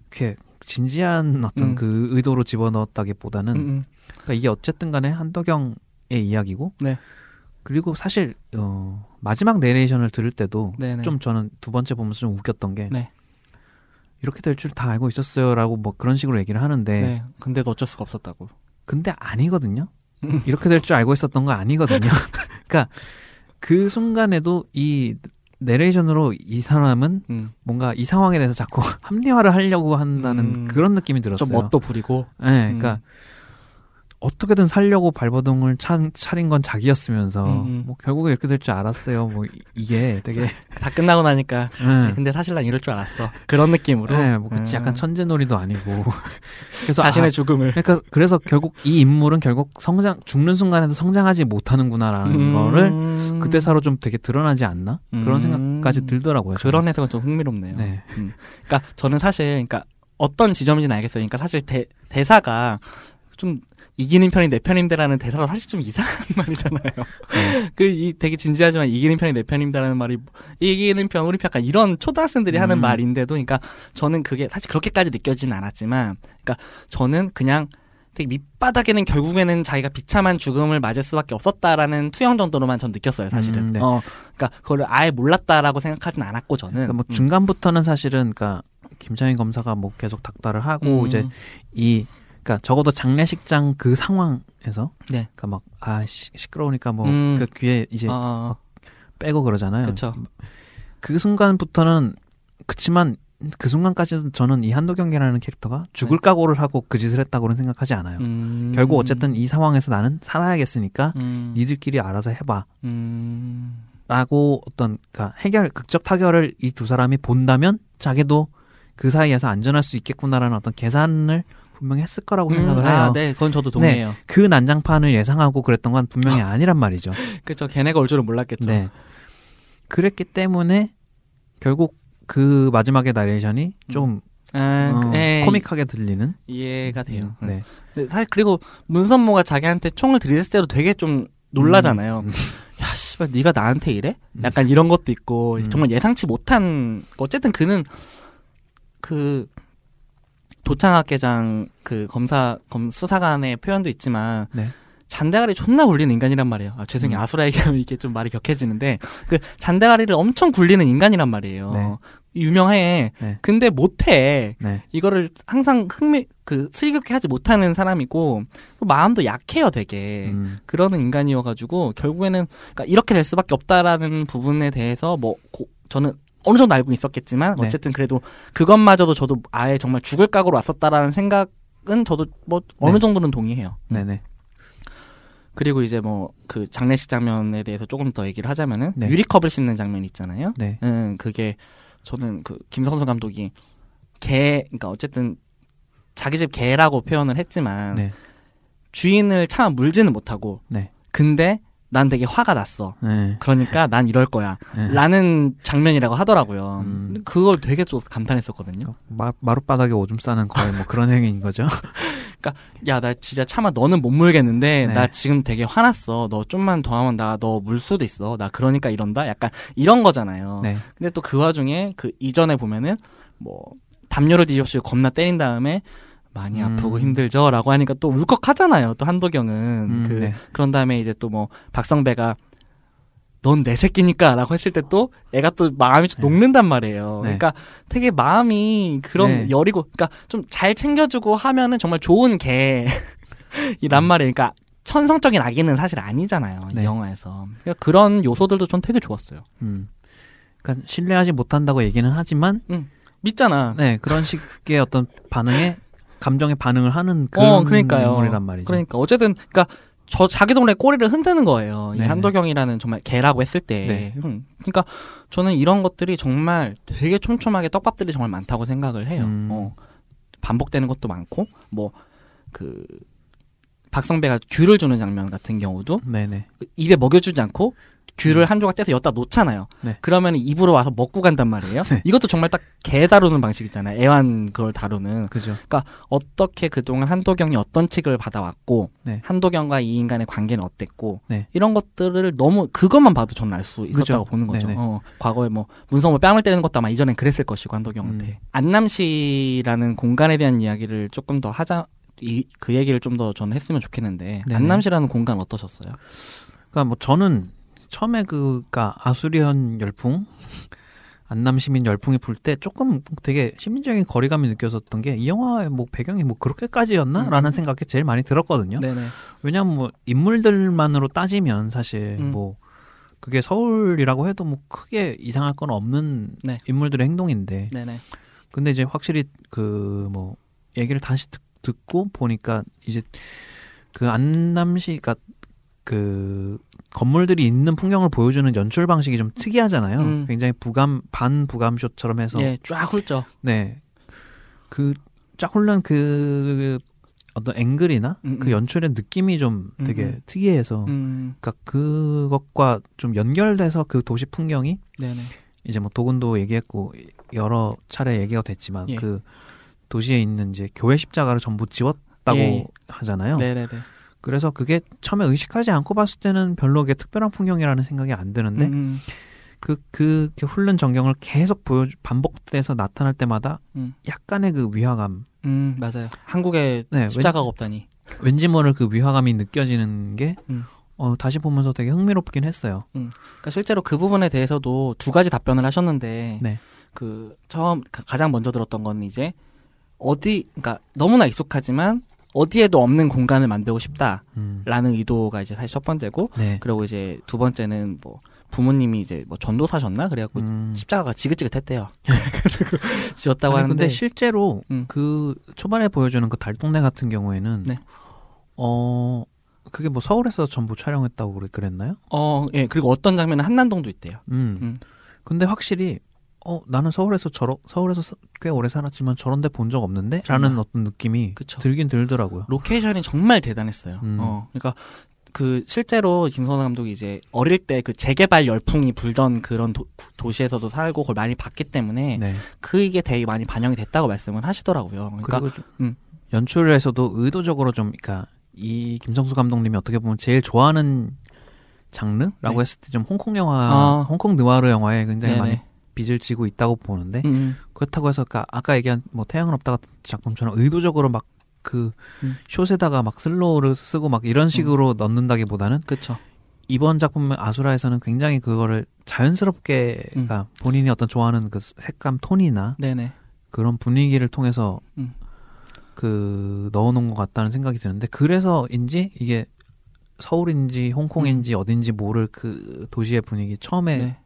이렇게 진지한 어떤 음. 그 의도로 집어넣었다기보다는 음, 음. 그러니까 이게 어쨌든 간에 한덕영의 이야기고 네. 그리고 사실 어 마지막 내레이션을 들을 때도 네네. 좀 저는 두 번째 보면서 좀 웃겼던 게 네. 이렇게 될 줄 다 알고 있었어요라고 뭐 그런 식으로 얘기를 하는데 네. 근데도 어쩔 수가 없었다고. 근데 아니거든요. 음. 이렇게 될 줄 알고 있었던 거 아니거든요. 그러니까 그 순간에도 이 내레이션으로 이 사람은 음. 뭔가 이 상황에 대해서 자꾸 합리화를 하려고 한다는 음. 그런 느낌이 들었어요. 좀 멋도 부리고. 네, 음. 그러니까 어떻게든 살려고 발버둥을 차, 차린 건 자기였으면서 음, 음. 뭐 결국에 이렇게 될 줄 알았어요. 뭐 이- 이게 되게 다 끝나고 나니까 네. 근데 사실 난 이럴 줄 알았어. 그런 느낌으로. 네, 뭐 그치 음. 약간 천재놀이도 아니고 그래서 자신의 아, 죽음을. 그러니까 그래서 결국 이 인물은 결국 성장 죽는 순간에도 성장하지 못하는구나라는 음. 거를 그때사로 좀 되게 드러나지 않나 그런 음. 생각까지 들더라고요. 그런 해석은 좀 흥미롭네요. 저는. 네, 그러니까 저는 사실 그러니까 어떤 지점인지는 알겠어요. 그러니까 사실 대, 대사가 좀 이기는 편이 내 편인데라는 대사가 사실 좀 이상한 말이잖아요. 네. 그이 되게 진지하지만 이기는 편이 내 편입니다라는 말이 이기는 편 우리 편 약간 이런 초등학생들이 하는 음. 말인데도 그러니까 저는 그게 사실 그렇게까지 느껴지진 않았지만 그러니까 저는 그냥 되게 밑바닥에는 결국에는 자기가 비참한 죽음을 맞을 수밖에 없었다라는 투영 정도로만 전 느꼈어요 사실은. 음, 네. 어, 그러니까 그거를 아예 몰랐다라고 생각하진 않았고 저는. 그러니까 뭐 음. 중간부터는 사실은 그러니까 김창인 검사가 뭐 계속 닥달을 하고 음. 이제 이 그러니까 적어도 장례식장 그 상황에서 네. 그러니까 막 아 시끄러우니까 뭐 음. 그 귀에 이제 어, 빼고 그러잖아요. 그렇죠. 그 순간부터는 그치만 그 순간까지도 저는 이 한도경이라는 캐릭터가 죽을 각오를 하고 그 짓을 했다고는 생각하지 않아요. 네. 음. 결국 어쨌든 이 상황에서 나는 살아야겠으니까 음. 니들끼리 알아서 해봐. 음. 라고 어떤 그러니까 해결 극적 타결을 이 두 사람이 본다면 자기도 그 사이에서 안전할 수 있겠구나라는 어떤 계산을 분명히 했을 거라고 생각을 음, 해요. 아, 네, 그건 저도 동의해요. 그 난장판을 예상하고 그랬던 건 분명히 아니란 말이죠. 그렇죠. 걔네가 올 줄은 몰랐겠죠. 네. 그랬기 때문에 결국 그 마지막의 나레이션이 좀 아, 어, 그- 예, 코믹하게 들리는. 이해가 돼요. 음, 네. 네, 사실 그리고 문선모가 자기한테 총을 들이댔을 때도 되게 좀 놀라잖아요. 음, 야, 씨발, 네가 나한테 이래? 약간 이런 것도 있고 음. 정말 예상치 못한 어쨌든 그는 그 도창학계장 그 검사 검 수사관의 표현도 있지만 네. 잔대가리 존나 굴리는 인간이란 말이에요. 아, 죄송해요. 음. 아수라 얘기하면 이게 좀 말이 격해지는데 그 잔대가리를 엄청 굴리는 인간이란 말이에요. 네. 유명해. 네. 근데 못해. 네. 이거를 항상 흥미 그 슬기롭게 하지 못하는 사람이고 또 마음도 약해요, 되게. 음, 그러는 인간이어가지고 결국에는 그러니까 이렇게 될 수밖에 없다라는 부분에 대해서 뭐 고- 저는 어느 정도 알고 있었겠지만 네. 어쨌든 그래도 그것마저도 저도 아예 정말 죽을 각오로 왔었다라는 생각은 저도 뭐 어느 네. 정도는 동의해요. 음. 네네. 그리고 이제 뭐 그 장례식 장면에 대해서 조금 더 얘기를 하자면은 네. 유리컵을 씹는 장면 있잖아요. 네. 음, 그게 저는 그 김성수 감독이 개, 그러니까 어쨌든 자기 집 개라고 표현을 했지만 네. 주인을 차마 물지는 못하고 네. 근데 난 되게 화가 났어. 네. 그러니까 난 이럴 거야. 네. 라는 장면이라고 하더라고요. 음. 그걸 되게 또 감탄했었거든요. 마, 마룻바닥에 오줌 싸는 거의 뭐 그런 행위인 거죠. 야, 나 진짜 차마 너는 못 물겠는데, 네. 나 지금 되게 화났어. 너 좀만 더 하면 나 너 물 수도 있어. 나 그러니까 이런다? 약간 이런 거잖아요. 네. 근데 또 그 와중에 그 이전에 보면은 뭐 담요를 뒤집어쓰고 겁나 때린 다음에 많이 음. 아프고 힘들죠라고 하니까 또 울컥하잖아요. 또 한도경은 음, 그 네. 그런 다음에 이제 또 뭐 박성배가 넌 내 새끼니까라고 했을 때 또 애가 또 마음이 좀 네. 녹는단 말이에요. 네. 그러니까 되게 마음이 그런 네. 여리고 그러니까 좀 잘 챙겨주고 하면은 정말 좋은 개이란 말이에요. 그러니까 천성적인 아기는 사실 아니잖아요. 이 네. 영화에서. 그러니까 그런 요소들도 전 되게 좋았어요. 음. 그러니까 신뢰하지 못한다고 얘기는 하지만 믿잖아. 네 그런 식의 어떤 반응에 감정에 반응을 하는 그런 어, 그러니까요. 인물이란 말이죠. 그러니까 어쨌든 그러니까 저 자기 동네 꼬리를 흔드는 거예요. 이 네네. 한도경이라는 정말 개라고 했을 때. 네. 음, 그러니까 저는 이런 것들이 정말 되게 촘촘하게 떡밥들이 정말 많다고 생각을 해요. 음. 어, 반복되는 것도 많고 뭐 그 박성배가 귤을 주는 장면 같은 경우도 네네. 입에 먹여주지 않고 귤을 음. 한 조각 떼서 엿다 놓잖아요. 네. 그러면 입으로 와서 먹고 간단 말이에요. 네. 이것도 정말 딱 개 다루는 방식이잖아요. 애완 그걸 다루는. 그죠. 어떻게 그동안 한도경이 어떤 칙을 받아왔고 네. 한도경과 이 인간의 관계는 어땠고 네. 이런 것들을 너무 그것만 봐도 저는 알수 있었다고 그죠. 보는 거죠. 어, 과거에 뭐 문성을 뺨을 때리는 것도 아마 이전엔 그랬을 것이고 한도경한테 음. 안남시라는 공간에 대한 이야기를 조금 더 하자. 이, 그 얘기를 좀 더 저는 했으면 좋겠는데 네네. 안남시라는 공간 어떠셨어요? 그러니까 뭐 저는 처음에 그가 아수리언 열풍 안남 시민 열풍이 불 때 조금 되게 시민적인 거리감이 느껴졌던 게 이 영화의 뭐 배경이 뭐 그렇게까지였나라는 음. 생각이 제일 많이 들었거든요. 네네. 왜냐하면 뭐 인물들만으로 따지면 사실 음. 뭐 그게 서울이라고 해도 뭐 크게 이상할 건 없는 네. 인물들의 행동인데 네네. 근데 이제 확실히 그 뭐 얘기를 다시 듣, 듣고 보니까 이제 그 안남시 그러니까 그 건물들이 있는 풍경을 보여주는 연출 방식이 좀 특이하잖아요. 음. 굉장히 부감 반 부감 숏처럼 해서 예, 쫙 훑죠. 네. 그 쫙홀란 그 어떤 앵글이나 음, 그 음. 연출의 느낌이 좀 되게 음, 음. 특이해서 음, 그러니까 그것과 좀 연결돼서 그 도시 풍경이 네네. 이제 뭐 도군도 얘기했고 여러 차례 얘기가 됐지만 예. 그 도시에 있는 이제 교회 십자가를 전부 지웠다고 예. 하잖아요. 네네네. 그래서 그게 처음에 의식하지 않고 봤을 때는 별로 그게 특별한 풍경이라는 생각이 안 드는데 음, 그, 그, 그 훑는 전경을 계속 보여, 반복돼서 나타날 때마다 음. 약간의 그 위화감. 음, 맞아요. 한국에 네, 십자가가 없다니. 왠, 지 모를 그 위화감이 느껴지는 게, 음. 어, 다시 보면서 되게 흥미롭긴 했어요. 그러니까 실제로 그 부분에 대해서도 두 가지 답변을 하셨는데 네. 그 처음 가- 가장 먼저 들었던 건 이제 어디 그러니까 너무나 익숙하지만 어디에도 없는 공간을 만들고 싶다라는 음. 의도가 이제 사실 첫 번째고 네. 그리고 이제 두 번째는 뭐 부모님이 이제 뭐 전도사셨나 그래갖고 음. 십자가가 지긋지긋했대요. 그래서 지었다고 아니, 하는데 근데 실제로 음. 그 초반에 보여주는 그 달동네 같은 경우에는, 네. 어, 그게 뭐 서울에서 전부 촬영했다고 그랬- 그랬나요? 어, 예, 그리고 어떤 장면은 한남동도 있대요. 음. 음. 근데 확실히 어 나는 서울에서 저러 서울에서 서- 꽤 오래 살았지만 저런 데 본 적 없는데 라는 정말. 어떤 느낌이 그쵸. 들긴 들더라고요. 로케이션이 정말 대단했어요. 음. 어, 그러니까 그 실제로 김성수 감독이 이제 어릴 때 그 재개발 열풍이 불던 그런 도, 시에서도 살고 그걸 많이 봤기 때문에 네. 그게 되게 많이 반영이 됐다고 말씀을 하시더라고요. 그러니까 음. 연출에서도 의도적으로 좀 그러니까 이 김성수 감독님이 어떻게 보면 제일 좋아하는 장르라고 네. 했을 때 좀 홍콩 영화, 아. 홍콩 느와르 영화에 굉장히 네네. 많이 빚을 지고 있다고 보는데 음, 그렇다고 해서 아까, 아까 얘기한 뭐 태양은 없다 같은 작품처럼 의도적으로 막 그 음. 숏에다가 막 slow를 쓰고 막 이런 식으로 넣는다기보다는 그쵸. 이번 작품 아수라에서는 굉장히 그거를 자연스럽게 음. 그러니까 본인이 어떤 좋아하는 그 색감 톤이나 네네. 그런 분위기를 통해서 음. 그 넣어놓은 것 같다는 생각이 드는데 그래서인지 이게 서울인지 홍콩인지 어딘지 모를 그 도시의 분위기 처음에 음. 네.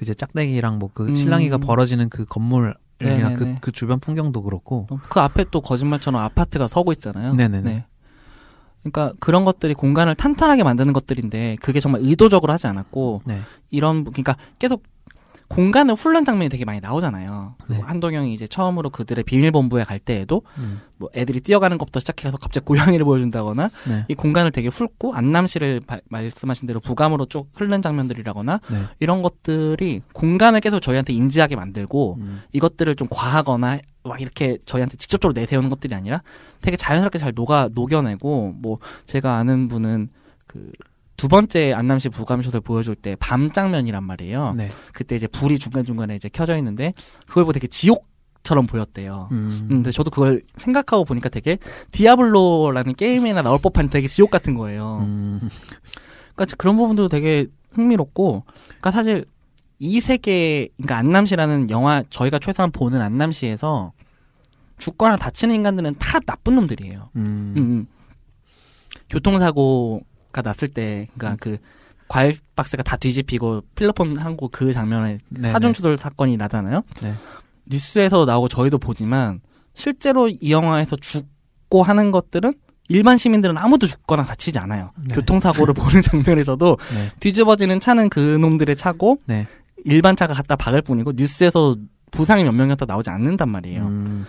그 이제 짝대기랑 뭐그 음. 신랑이가 벌어지는 그 건물 이나 네네네. 그, 그 주변 풍경도 그렇고 어, 그 앞에 또 거짓말처럼 아파트가 서고 있잖아요. 네네네. 네. 그러니까 그런 것들이 공간을 탄탄하게 만드는 것들인데 그게 정말 의도적으로 하지 않았고 네. 이런 그러니까 계속 공간을 훑는 장면이 되게 많이 나오잖아요. 네. 한동영이 이제 처음으로 그들의 비밀본부에 갈 때에도 음. 뭐 애들이 뛰어가는 것부터 시작해서 갑자기 고양이를 보여준다거나 네. 이 공간을 되게 훑고 안남시를 바- 말씀하신 대로 부감으로 쭉 흐르는 장면들이라거나 네. 이런 것들이 공간을 계속 저희한테 인지하게 만들고 음. 이것들을 좀 과하거나 막 이렇게 저희한테 직접적으로 내세우는 것들이 아니라 되게 자연스럽게 잘 녹아 녹여내고 뭐 제가 아는 분은 그 두 번째 안남시 부감샷을 보여줄 때 밤 장면이란 말이에요. 네. 그때 이제 불이 중간 중간에 이제 켜져 있는데 그걸 보고 되게 지옥 지옥처럼 보였대요. 음. 근데 저도 그걸 생각하고 보니까 되게 디아블로라는 게임에나 나올 법한 되게 지옥 같은 거예요. 음. 그러니까 그런 부분도 되게 흥미롭고, 그러니까 사실 이 세계, 그러니까 안남시라는 영화 저희가 최소한 보는 안남시에서 죽거나 다치는 인간들은 다 나쁜 놈들이에요. 음. 음, 음. 교통사고 가 났을 때, 그러니까 그 과일 박스가 다 뒤집히고 필로폰 한거 그 장면에 네네. 사중추돌 사건이 나잖아요. 네. 뉴스에서 나오고 저희도 보지만 실제로 이 영화에서 죽고 하는 것들은 일반 시민들은 아무도 죽거나 다치지 않아요. 네. 교통사고를 보는 장면에서도 네. 뒤집어지는 차는 그 놈들의 차고 네. 일반 차가 갖다 박을 뿐이고 뉴스에서 부상이 몇 명이었다 나오지 않는단 말이에요. 음.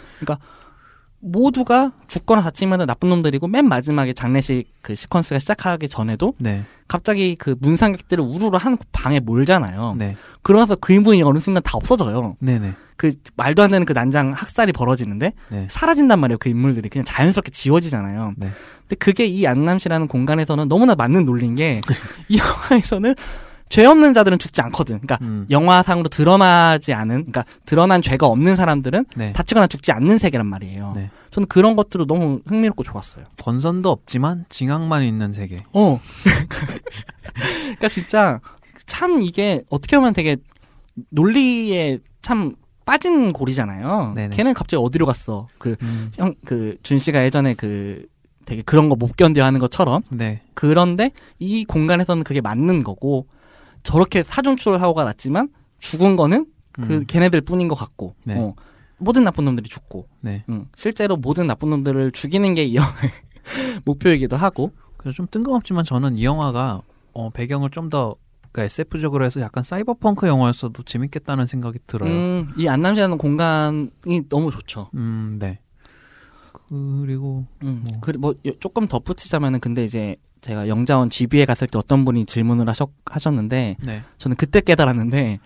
모두가 죽거나 다치면 나쁜 놈들이고 맨 마지막에 장례식 그 시퀀스가 시작하기 전에도 네. 갑자기 그 문상객들을 우르르 한 방에 몰잖아요. 네. 그러면서 그 인분이 어느 순간 다 없어져요. 네네. 그 말도 안 되는 그 난장 학살이 벌어지는데 네. 사라진단 말이에요. 그 인물들이 그냥 자연스럽게 지워지잖아요. 네. 근데 그게 이 안남시라는 공간에서는 너무나 맞는 논리인 게 이 영화에서는 죄 없는 자들은 죽지 않거든. 그러니까 음. 영화상으로 드러나지 않은, 그러니까 드러난 죄가 없는 사람들은 네. 다치거나 죽지 않는 세계란 말이에요. 네. 저는 그런 것들도 너무 흥미롭고 좋았어요. 권선도 없지만 징악만 있는 세계. 어. 그러니까 진짜 참 이게 어떻게 보면 되게 논리에 참 빠진 골이잖아요. 네네. 걔는 갑자기 어디로 갔어? 그 음. 형 그 준 씨가 예전에 그 되게 그런 거 못 견뎌 하는 것처럼 네. 그런데 이 공간에서는 그게 맞는 거고 저렇게 사중추돌 사고가 났지만 죽은 거는 그 음. 걔네들 뿐인 것 같고 네. 어, 모든 나쁜 놈들이 죽고 네. 응. 실제로 모든 나쁜 놈들을 죽이는 게 이 영화의 목표이기도 하고 그래서 좀 뜬금없지만 저는 이 영화가 어, 배경을 좀더 그러니까 SF적으로 해서 약간 사이버펑크 영화였어도 재밌겠다는 생각이 들어요. 음, 이 안남시라는 공간이 너무 좋죠. 음, 네. 그리고 음. 뭐. 그리 뭐 요- 조금 덧붙이자면은 근데 이제 제가 영자원 GB에 갔을 때 어떤 분이 질문을 하셨, 하셨는데 네. 저는 그때 깨달았는데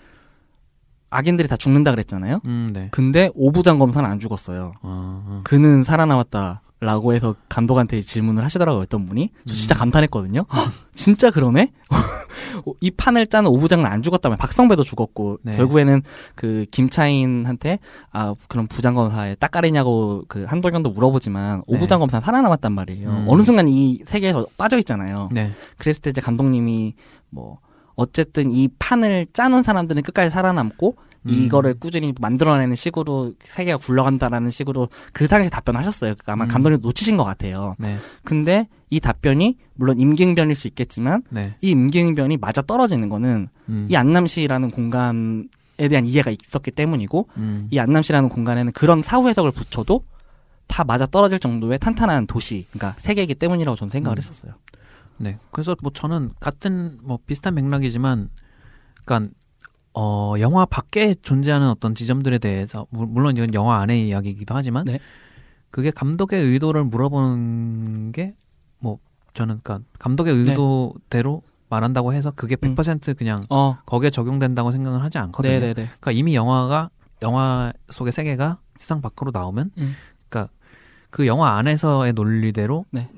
악인들이 다 죽는다 그랬잖아요. 음, 네. 근데 오부장 검사는 안 죽었어요. 아, 아. 그는 살아남았다 라고 해서 감독한테 질문을 하시더라고요. 어떤 분이. 저 진짜 음. 감탄했거든요. 진짜 그러네? 이 판을 짜는 오부장은 안 죽었다며. 박성배도 죽었고 네. 결국에는 그 김차인한테 아 그럼 부장검사에 딱가리냐고 그 한돌경도 물어보지만 네. 오부장검사는 살아남았단 말이에요. 음. 어느 순간 이 세계에서 빠져 있잖아요. 네. 그랬을 때 이제 감독님이 뭐 어쨌든 이 판을 짜놓은 사람들은 끝까지 살아남고 음. 이거를 꾸준히 만들어내는 식으로 세계가 굴러간다라는 식으로 그 당시 답변을 하셨어요. 그러니까 아마 음. 감독님 놓치신 것 같아요. 네. 근데 이 답변이 물론 임기응변일 수 있겠지만 네. 이 임기응변이 맞아 떨어지는 거는 음. 이 안남시라는 공간에 대한 이해가 있었기 때문이고 음. 이 안남시라는 공간에는 그런 사후 해석을 붙여도 다 맞아 떨어질 정도의 탄탄한 도시, 그러니까 세계이기 때문이라고 저는 생각을 음. 했었어요. 네. 그래서 뭐 저는 같은 뭐 비슷한 맥락이지만, 그러니까 어 영화 밖에 존재하는 어떤 지점들에 대해서 물- 물론 이건 영화 안의 이야기이기도 하지만, 네. 그게 감독의 의도를 물어보는 게 뭐 저는 그러니까 감독의 네. 의도대로 말한다고 해서 그게 음. 100% 그냥 어, 거기에 적용된다고 생각을 하지 않거든요. 네네네. 그러니까 이미 영화가 영화 속의 세계가 세상 밖으로 나오면, 음. 그러니까 그 영화 안에서의 논리대로 네.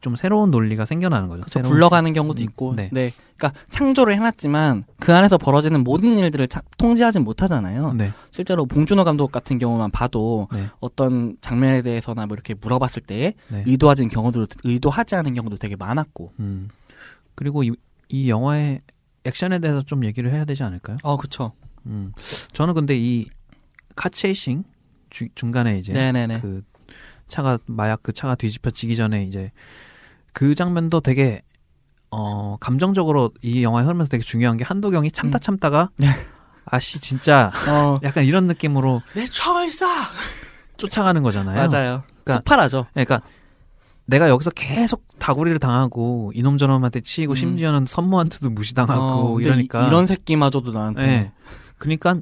좀 새로운 논리가 생겨나는 거죠. 그쵸, 새로운 굴러가는 경우도 음, 있고, 네. 네. 그러니까 창조를 해놨지만 그 안에서 벌어지는 모든 일들을 차- 통제하진 못하잖아요. 네, 실제로 봉준호 감독 같은 경우만 봐도 네, 어떤 장면에 대해서나 뭐 이렇게 물어봤을 때 네. 의도하진 경우도 의도하지 않은 경우도 되게 많았고. 음. 그리고 이, 이 영화의 액션에 대해서 좀 얘기를 해야 되지 않을까요? 어, 그쵸. 음. 저는 근데 이 카체이싱 주- 중간에 이제 네네네. 그 차가 마약 그 차가 뒤집혀지기 전에 이제 그 장면도 되게 어 감정적으로 이 영화에 흐르면서 되게 중요한 게 한도경이 참다 음. 참다가 네. 아씨 진짜 어, 약간 이런 느낌으로 내 총을 쏴! 쫓아가는 거잖아요. 맞아요. 그러니까- 폭발하죠. 그러니까 내가 여기서 계속 다구리를 당하고 이놈 저놈한테 치이고 음. 심지어는 선모한테도 무시당하고 어, 이러니까 이, 이런 새끼마저도 나한테. 예. 그러니까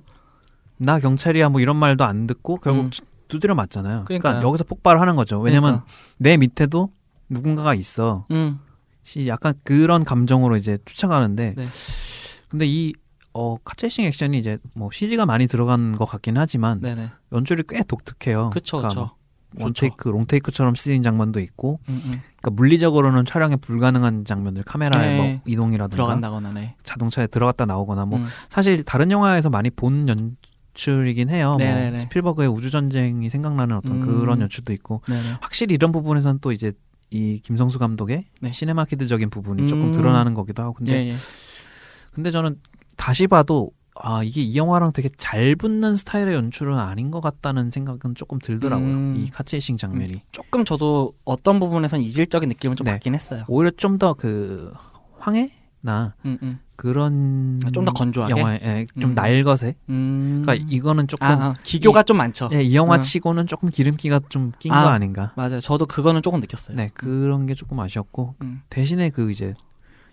나 경찰이야 뭐 이런 말도 안 듣고 결국 음. 두드려 맞잖아요. 그러니까. 여기서 폭발을 하는 거죠. 왜냐면 그러니까. 내 밑에도 누군가가 있어. 음, 시 약간 그런 감정으로 이제 쫓아가는데 네. 근데 이 어, 카체싱 액션이 이제 뭐 CG가 많이 들어간 것 같긴 하지만 네네. 연출이 꽤 독특해요. 그쵸, 그러니까 그쵸. 뭐. 원테이크, 롱테이크처럼 쓰인 장면도 있고, 음, 음. 그러니까 물리적으로는 촬영에 불가능한 장면들, 카메라의 네. 뭐 이동이라든가 들어간다거나, 네. 자동차에 들어갔다 나오거나 뭐 음. 사실 다른 영화에서 많이 본 연출이긴 해요. 뭐 네네네. 스필버그의 우주 전쟁이 생각나는 어떤 음. 그런 연출도 있고 네네. 확실히 이런 부분에서는 또 이제 이 김성수 감독의 네. 시네마키드적인 부분이 음. 조금 드러나는 거기도 하고 근데 예, 예. 근데 저는 다시 봐도 아 이게 이 영화랑 되게 잘 붙는 스타일의 연출은 아닌 것 같다는 생각은 조금 들더라고요. 음. 이 카체이싱 장면이 조금 저도 어떤 부분에선 이질적인 느낌을 좀 네. 받긴 했어요. 오히려 좀 더 그 황해 나 음, 음. 그런 아, 좀더 건조하게? 영화에 예, 좀 음. 날것에 음. 그러니까 이거는 조금 아, 아, 기교가 좀 많죠. 예, 이 영화 음. 치고는 조금 기름기가 좀 낀거 아, 아, 닌가 맞아요. 저도 그거는 조금 느꼈어요. 네, 그런 게 조금 아쉬웠고 음. 대신에 그 이제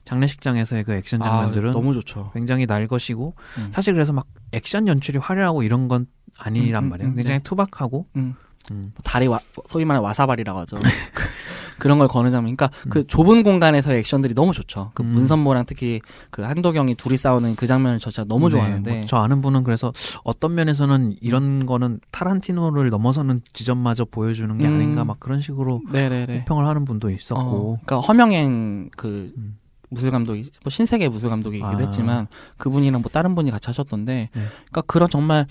장례식장에서의 그 액션 아, 장면들은 너무 좋죠. 굉장히 날것이고 음. 사실 그래서 막 액션 연출이 화려하고 이런 건 아니란 음, 음, 말이에요. 음, 굉장히 네. 투박하고 음. 음. 다리 와, 소위 말하는 와사발이라고 하죠. 그런 걸 거는 장면. 그러니까 음. 그 좁은 공간에서의 액션들이 너무 좋죠. 그 음. 문선모랑 특히 그 한도경이 둘이 싸우는 그 장면을 저 진짜 너무 네, 좋아하는데. 뭐 저 아는 분은 그래서 어떤 면에서는 이런 거는 타란티노를 넘어서는 지점마저 보여주는 게 음. 아닌가 막 그런 식으로 네네네. 호평을 하는 분도 어, 있었고 그러니까 허명행 그 음. 무술 감독이 뭐 신세계 무술 감독이기도 아. 했지만 그분이랑 뭐 다른 분이 같이 하셨던데 네. 그러니까 그런 정말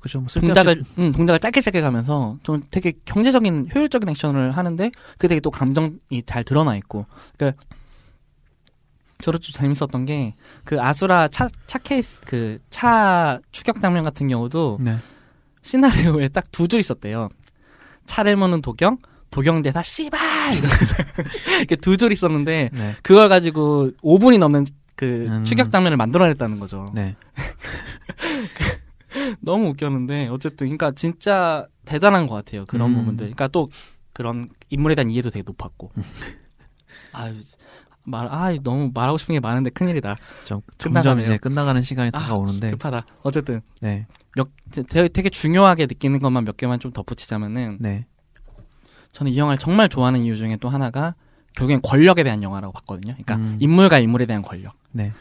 그죠 뭐 동작을 음, 동작을 짧게 짧게 가면서 좀 되게 경제적인 효율적인 액션을 하는데 그게 되게 또 감정이 잘 드러나 있고 그러니까 저도 좀 재밌었던 게 그 아수라 차, 차 케이스 그 차 추격 장면 같은 경우도 네. 시나리오에 딱 두 줄 있었대요. 차를 모는 도경, 도경 대사 씨발 이렇게 두 줄 있었는데 네. 그걸 가지고 5분이 넘는 그 음. 추격 장면을 만들어냈다는 거죠. 네. 너무 웃겼는데 어쨌든 그러니까 진짜 대단한 것 같아요 그런 음. 부분들. 그러니까 또 그런 인물에 대한 이해도 되게 높았고. 아유 말 아 너무 말하고 싶은 게 많은데 큰일이다. 좀 점점. 이제 끝나가는 시간이 아, 다가오는데 급하다. 어쨌든 네. 몇 되게, 되게 중요하게 느끼는 것만 몇 개만 좀 덧붙이자면은 네. 저는 이 영화를 정말 좋아하는 이유 중에 또 하나가 결국엔 권력에 대한 영화라고 봤거든요. 그러니까 음. 인물과 인물에 대한 권력. 네.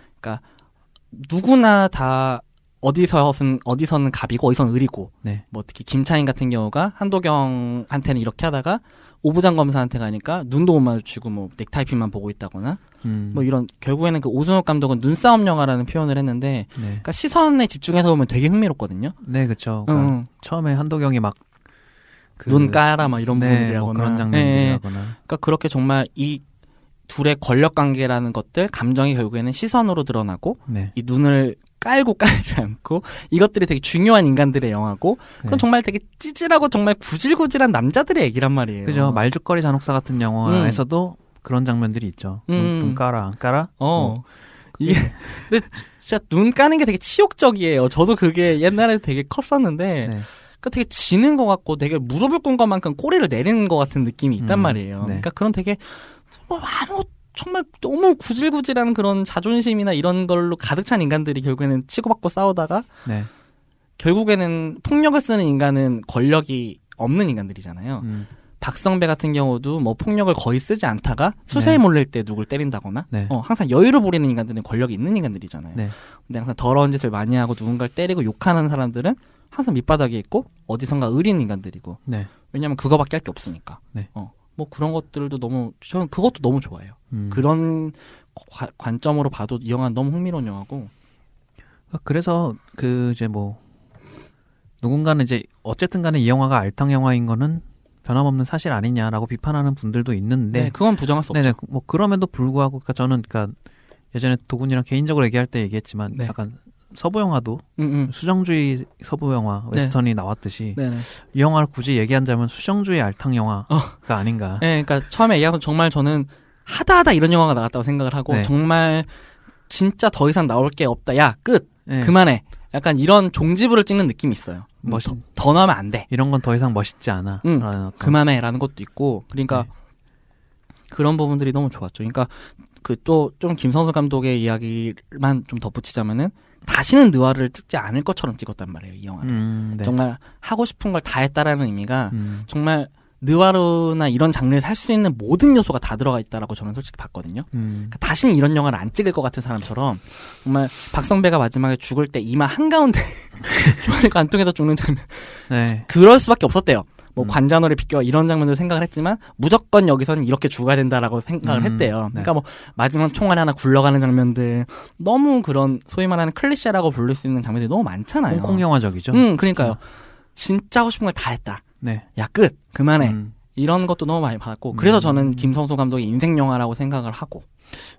누구나 다 어디서는 어디서는 갑이고 어디서는 을이고 네. 뭐 특히 김차인 같은 경우가 한도경한테는 이렇게 하다가 오부장 검사한테 가니까 눈도 못 마주치고 뭐 넥타이핀만 보고 있다거나 음. 뭐 이런 결국에는 그 오승욱 감독은 눈싸움 영화라는 표현을 했는데 네. 그러니까 시선에 집중해서 보면 되게 흥미롭거든요. 네, 그렇죠. 응. 처음에 한도경이 막 그- 눈 까라 막 이런 네, 부분이라거나 뭐 그런 예, 예. 장면들이라거나 그러니까 그렇게 정말 이 둘의 권력 관계라는 것들 감정이 결국에는 시선으로 드러나고 네. 이 눈을 깔고 깔지 않고 이것들이 되게 중요한 인간들의 영화고 그건 네. 정말 되게 찌질하고 정말 구질구질한 남자들의 얘기란 말이에요. 그죠. 말죽거리 잔혹사 같은 영화에서도 그런 장면들이 있죠. 눈, 음. 눈 깔아 안 깔아? 어. 이게 근데 진짜 눈 까는 게 되게 치욕적이에요. 저도 그게 옛날에 되게 컸었는데 네. 그 되게 지는 것 같고 되게 무릎을 꿇은 것만큼 꼬리를 내리는 것 같은 느낌이 있단 음, 말이에요. 네. 그러니까 그런 되게 뭐 아무 정말 너무 구질구질한 그런 자존심이나 이런 걸로 가득 찬 인간들이 결국에는 치고받고 싸우다가 네. 결국에는 폭력을 쓰는 인간은 권력이 없는 인간들이잖아요. 음. 박성배 같은 경우도 뭐 폭력을 거의 쓰지 않다가 수세에 네. 몰릴 때 누굴 때린다거나 네. 어, 항상 여유를 부리는 인간들은 권력이 있는 인간들이잖아요. 네. 근데 항상 더러운 짓을 많이 하고 누군가를 때리고 욕하는 사람들은 항상 밑바닥에 있고 어디선가 의린 인간들이고 네. 왜냐면 그거밖에 할 게 없으니까. 네. 어, 뭐 그런 것들도 너무 저는 그것도 너무 좋아해요. 음. 그런 과- 관점으로 봐도 이 영화는 너무 흥미로운 영화고. 그래서 그 이제 뭐 누군가는 이제 어쨌든 간에 이 영화가 알탕 영화인 거는 변함없는 사실 아니냐라고 비판하는 분들도 있는데 네, 그건 부정할 수 없죠. 뭐 그럼에도 불구하고 그러니까 저는 그러니까 예전에 도군이랑 개인적으로 얘기할 때 얘기했지만 네. 약간 서부 영화도 응, 응. 수정주의 서부 영화 네. 웨스턴이 나왔듯이 네네. 이 영화를 굳이 얘기한다면 수정주의 알탕 영화가 아닌가. 네, 그러니까 처음에 얘기하고 정말 저는 하다 하다 이런 영화가 나왔다고 생각을 하고 네. 정말 진짜 더 이상 나올 게 없다. 야, 끝. 네. 그만해. 약간 이런 종지부를 찍는 느낌이 있어요. 뭐 멋있- 더, 더 나오면 안 돼. 이런 건 더 이상 멋있지 않아. 응, 라는 그만해라는 것도 있고. 그러니까 네. 그런 부분들이 너무 좋았죠. 그러니까 그 또 좀 김성수 감독의 이야기만 좀 덧붙이자면은 다시는 느와르를 찍지 않을 것처럼 찍었단 말이에요. 이 영화를. 음, 네. 정말 하고 싶은 걸 다 했다라는 의미가 음, 정말 느와르나 이런 장르에서 할 수 있는 모든 요소가 다 들어가 있다라고 저는 솔직히 봤거든요. 음, 그러니까 다시는 이런 영화를 안 찍을 것 같은 사람처럼 정말 박성배가 마지막에 죽을 때 이마 한가운데 주머니가 안 통해서 죽는 장면 네. 그럴 수밖에 없었대요. 뭐 음. 관자놀이 비껴 이런 장면들 생각을 했지만 무조건 여기서는 이렇게 죽어야 된다라고 생각을 음, 했대요. 네. 그러니까 뭐 마지막 총알이 하나 굴러가는 장면들 너무 그런 소위 말하는 클리셰라고 부를 수 있는 장면들이 너무 많잖아요. 홍콩 영화적이죠. 음, 그러니까요. 진짜 하고 싶은 걸 다 했다. 네. 야 끝. 그만해. 음. 이런 것도 너무 많이 받았고 그래서 음. 저는 김성수 감독의 인생 영화라고 생각을 하고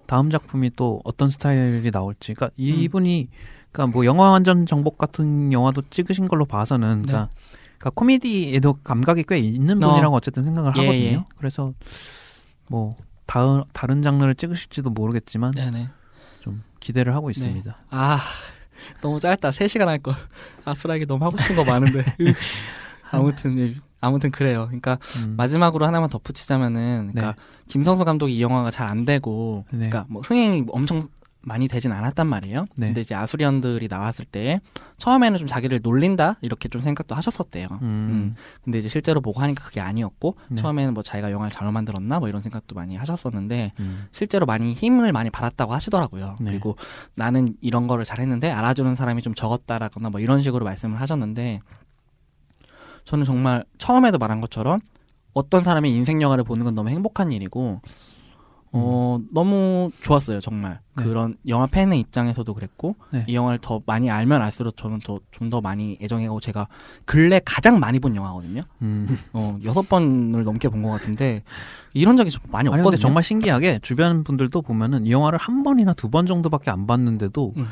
다음 작품이 또 어떤 스타일이 나올지. 그러니까 이- 음. 이분이 그러니까 뭐 영화 완전 정복 같은 영화도 찍으신 걸로 봐서는 네. 그러니까, 그러니까 코미디에도 감각이 꽤 있는 어. 분이라고 어 쨌든 생각을 예, 하거든요. 예. 그래서 뭐 다른 다른 장르를 찍으실지도 모르겠지만 네네. 좀 기대를 하고 있습니다. 아 너무 짧다. 3시간 할 걸. 아수라기 너무 하고 싶은 거 많은데. 아무튼 예, 아무튼 그래요. 그러니까 음. 마지막으로 하나만 덧붙이자면은 그러니까 김성수 감독이 이 영화가 잘 안 되고 네. 그러니까 뭐 흥행이 엄청 많이 되진 않았단 말이에요. 네. 근데 이제 아수리언들이 나왔을 때 처음에는 좀 자기를 놀린다 이렇게 좀 생각도 하셨었대요. 음. 음. 근데 이제 실제로 보고 하니까 그게 아니었고 네. 처음에는 뭐 자기가 영화를 잘못 만들었나 뭐 이런 생각도 많이 하셨었는데 음. 실제로 많이 힘을 많이 받았다고 하시더라고요. 네. 그리고 나는 이런 거를 잘했는데 알아주는 사람이 좀 적었다라거나 뭐 이런 식으로 말씀을 하셨는데 저는 정말 처음에도 말한 것처럼 어떤 사람이 인생 영화를 보는 건 너무 행복한 일이고 어 너무 좋았어요 정말 네. 그런 영화 팬의 입장에서도 그랬고 네. 이 영화를 더 많이 알면 알수록 저는 더 좀 더 많이 애정하고 제가 근래 가장 많이 본 영화거든요. 음. 어 여섯 번을 넘게 본 것 같은데 이런 적이 좀 많이 아니 없거든요. 근데 정말 신기하게 주변 분들도 보면은 이 영화를 한 번이나 두 번 정도밖에 안 봤는데도 음.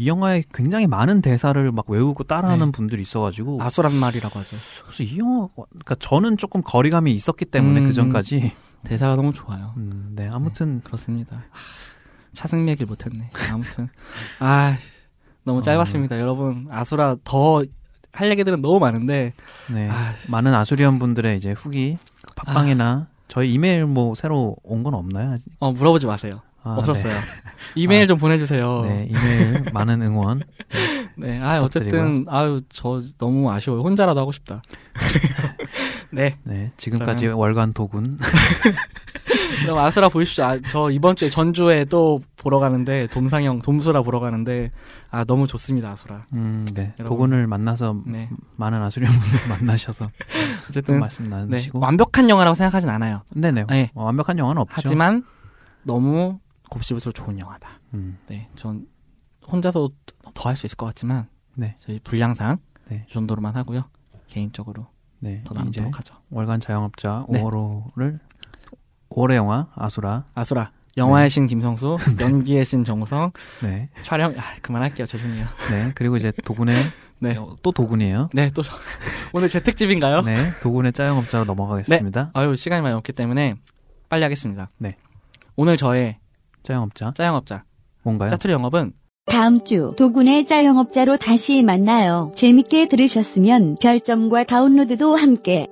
이 영화에 굉장히 많은 대사를 막 외우고 따라하는 네. 분들이 있어가지고 아수란 말이라고 하죠. 그래서 이 영화 그러니까 저는 조금 거리감이 있었기 때문에 음, 그 전까지 대사가 너무 좋아요. 음, 네 아무튼 그렇습니다. 차승 얘기를 못했네. 아무튼 아 너무 짧았습니다. 여러분 아수라 더 할 얘기들은 너무 많은데 네 아, 많은 아수리언 분들의 이제 후기 팟빵이나 저희 이메일 뭐 새로 온 건 없나요? 아직? 어 물어보지 마세요. 아, 없었어요. 이메일 아, 좀 보내주세요. 네, 네, 이메일 많은 응원. 네, 아 어쨌든 아유 저 너무 아쉬워요. 혼자라도 하고 싶다. 네, 네 지금까지 월간 도군. 그럼 아수라 보십시오. 아, 저 이번 주에 전주에 또 보러 가는데 돔상영 돔수라 보러 가는데 아 너무 좋습니다 아수라. 음, 네 여러분. 도군을 만나서 네, 많은 아수리언 분들 만나셔서 또 어쨌든 말씀 네 나누시고. 완벽한 영화라고 생각하진 않아요. 네네. 네. 어, 완벽한 영화는 없죠. 하지만 너무 곱씹을수록 좋은 영화다. 음, 네, 전 혼자서 더 할 수 있을 것 같지만 네. 저희 분량상 네. 이 정도로만 하고요. 개인적으로 네. 더 이제 나누도록 하죠. 월간 자영업자 네. 5월호를 5월의 영화 아수라. 아수라 영화의 신 김성수, 연기의 신 정우성, 네. 촬영 아 그만할게요. 죄송해요. 네. 그리고 이제 도군의 네, 어, 또 도군이에요. 네 또 오늘 제 특집인가요? 네. 도군의 자영업자로 넘어가겠습니다. 아유 시간이 많이 없기 때문에 빨리 하겠습니다. 네. 오늘 저의 자영업자 짜영업자 뭔가요? 짜투리 영업은 다음 주 도군의 짜영업자로 다시 만나요. 재밌게 들으셨으면 별점과 다운로드도 함께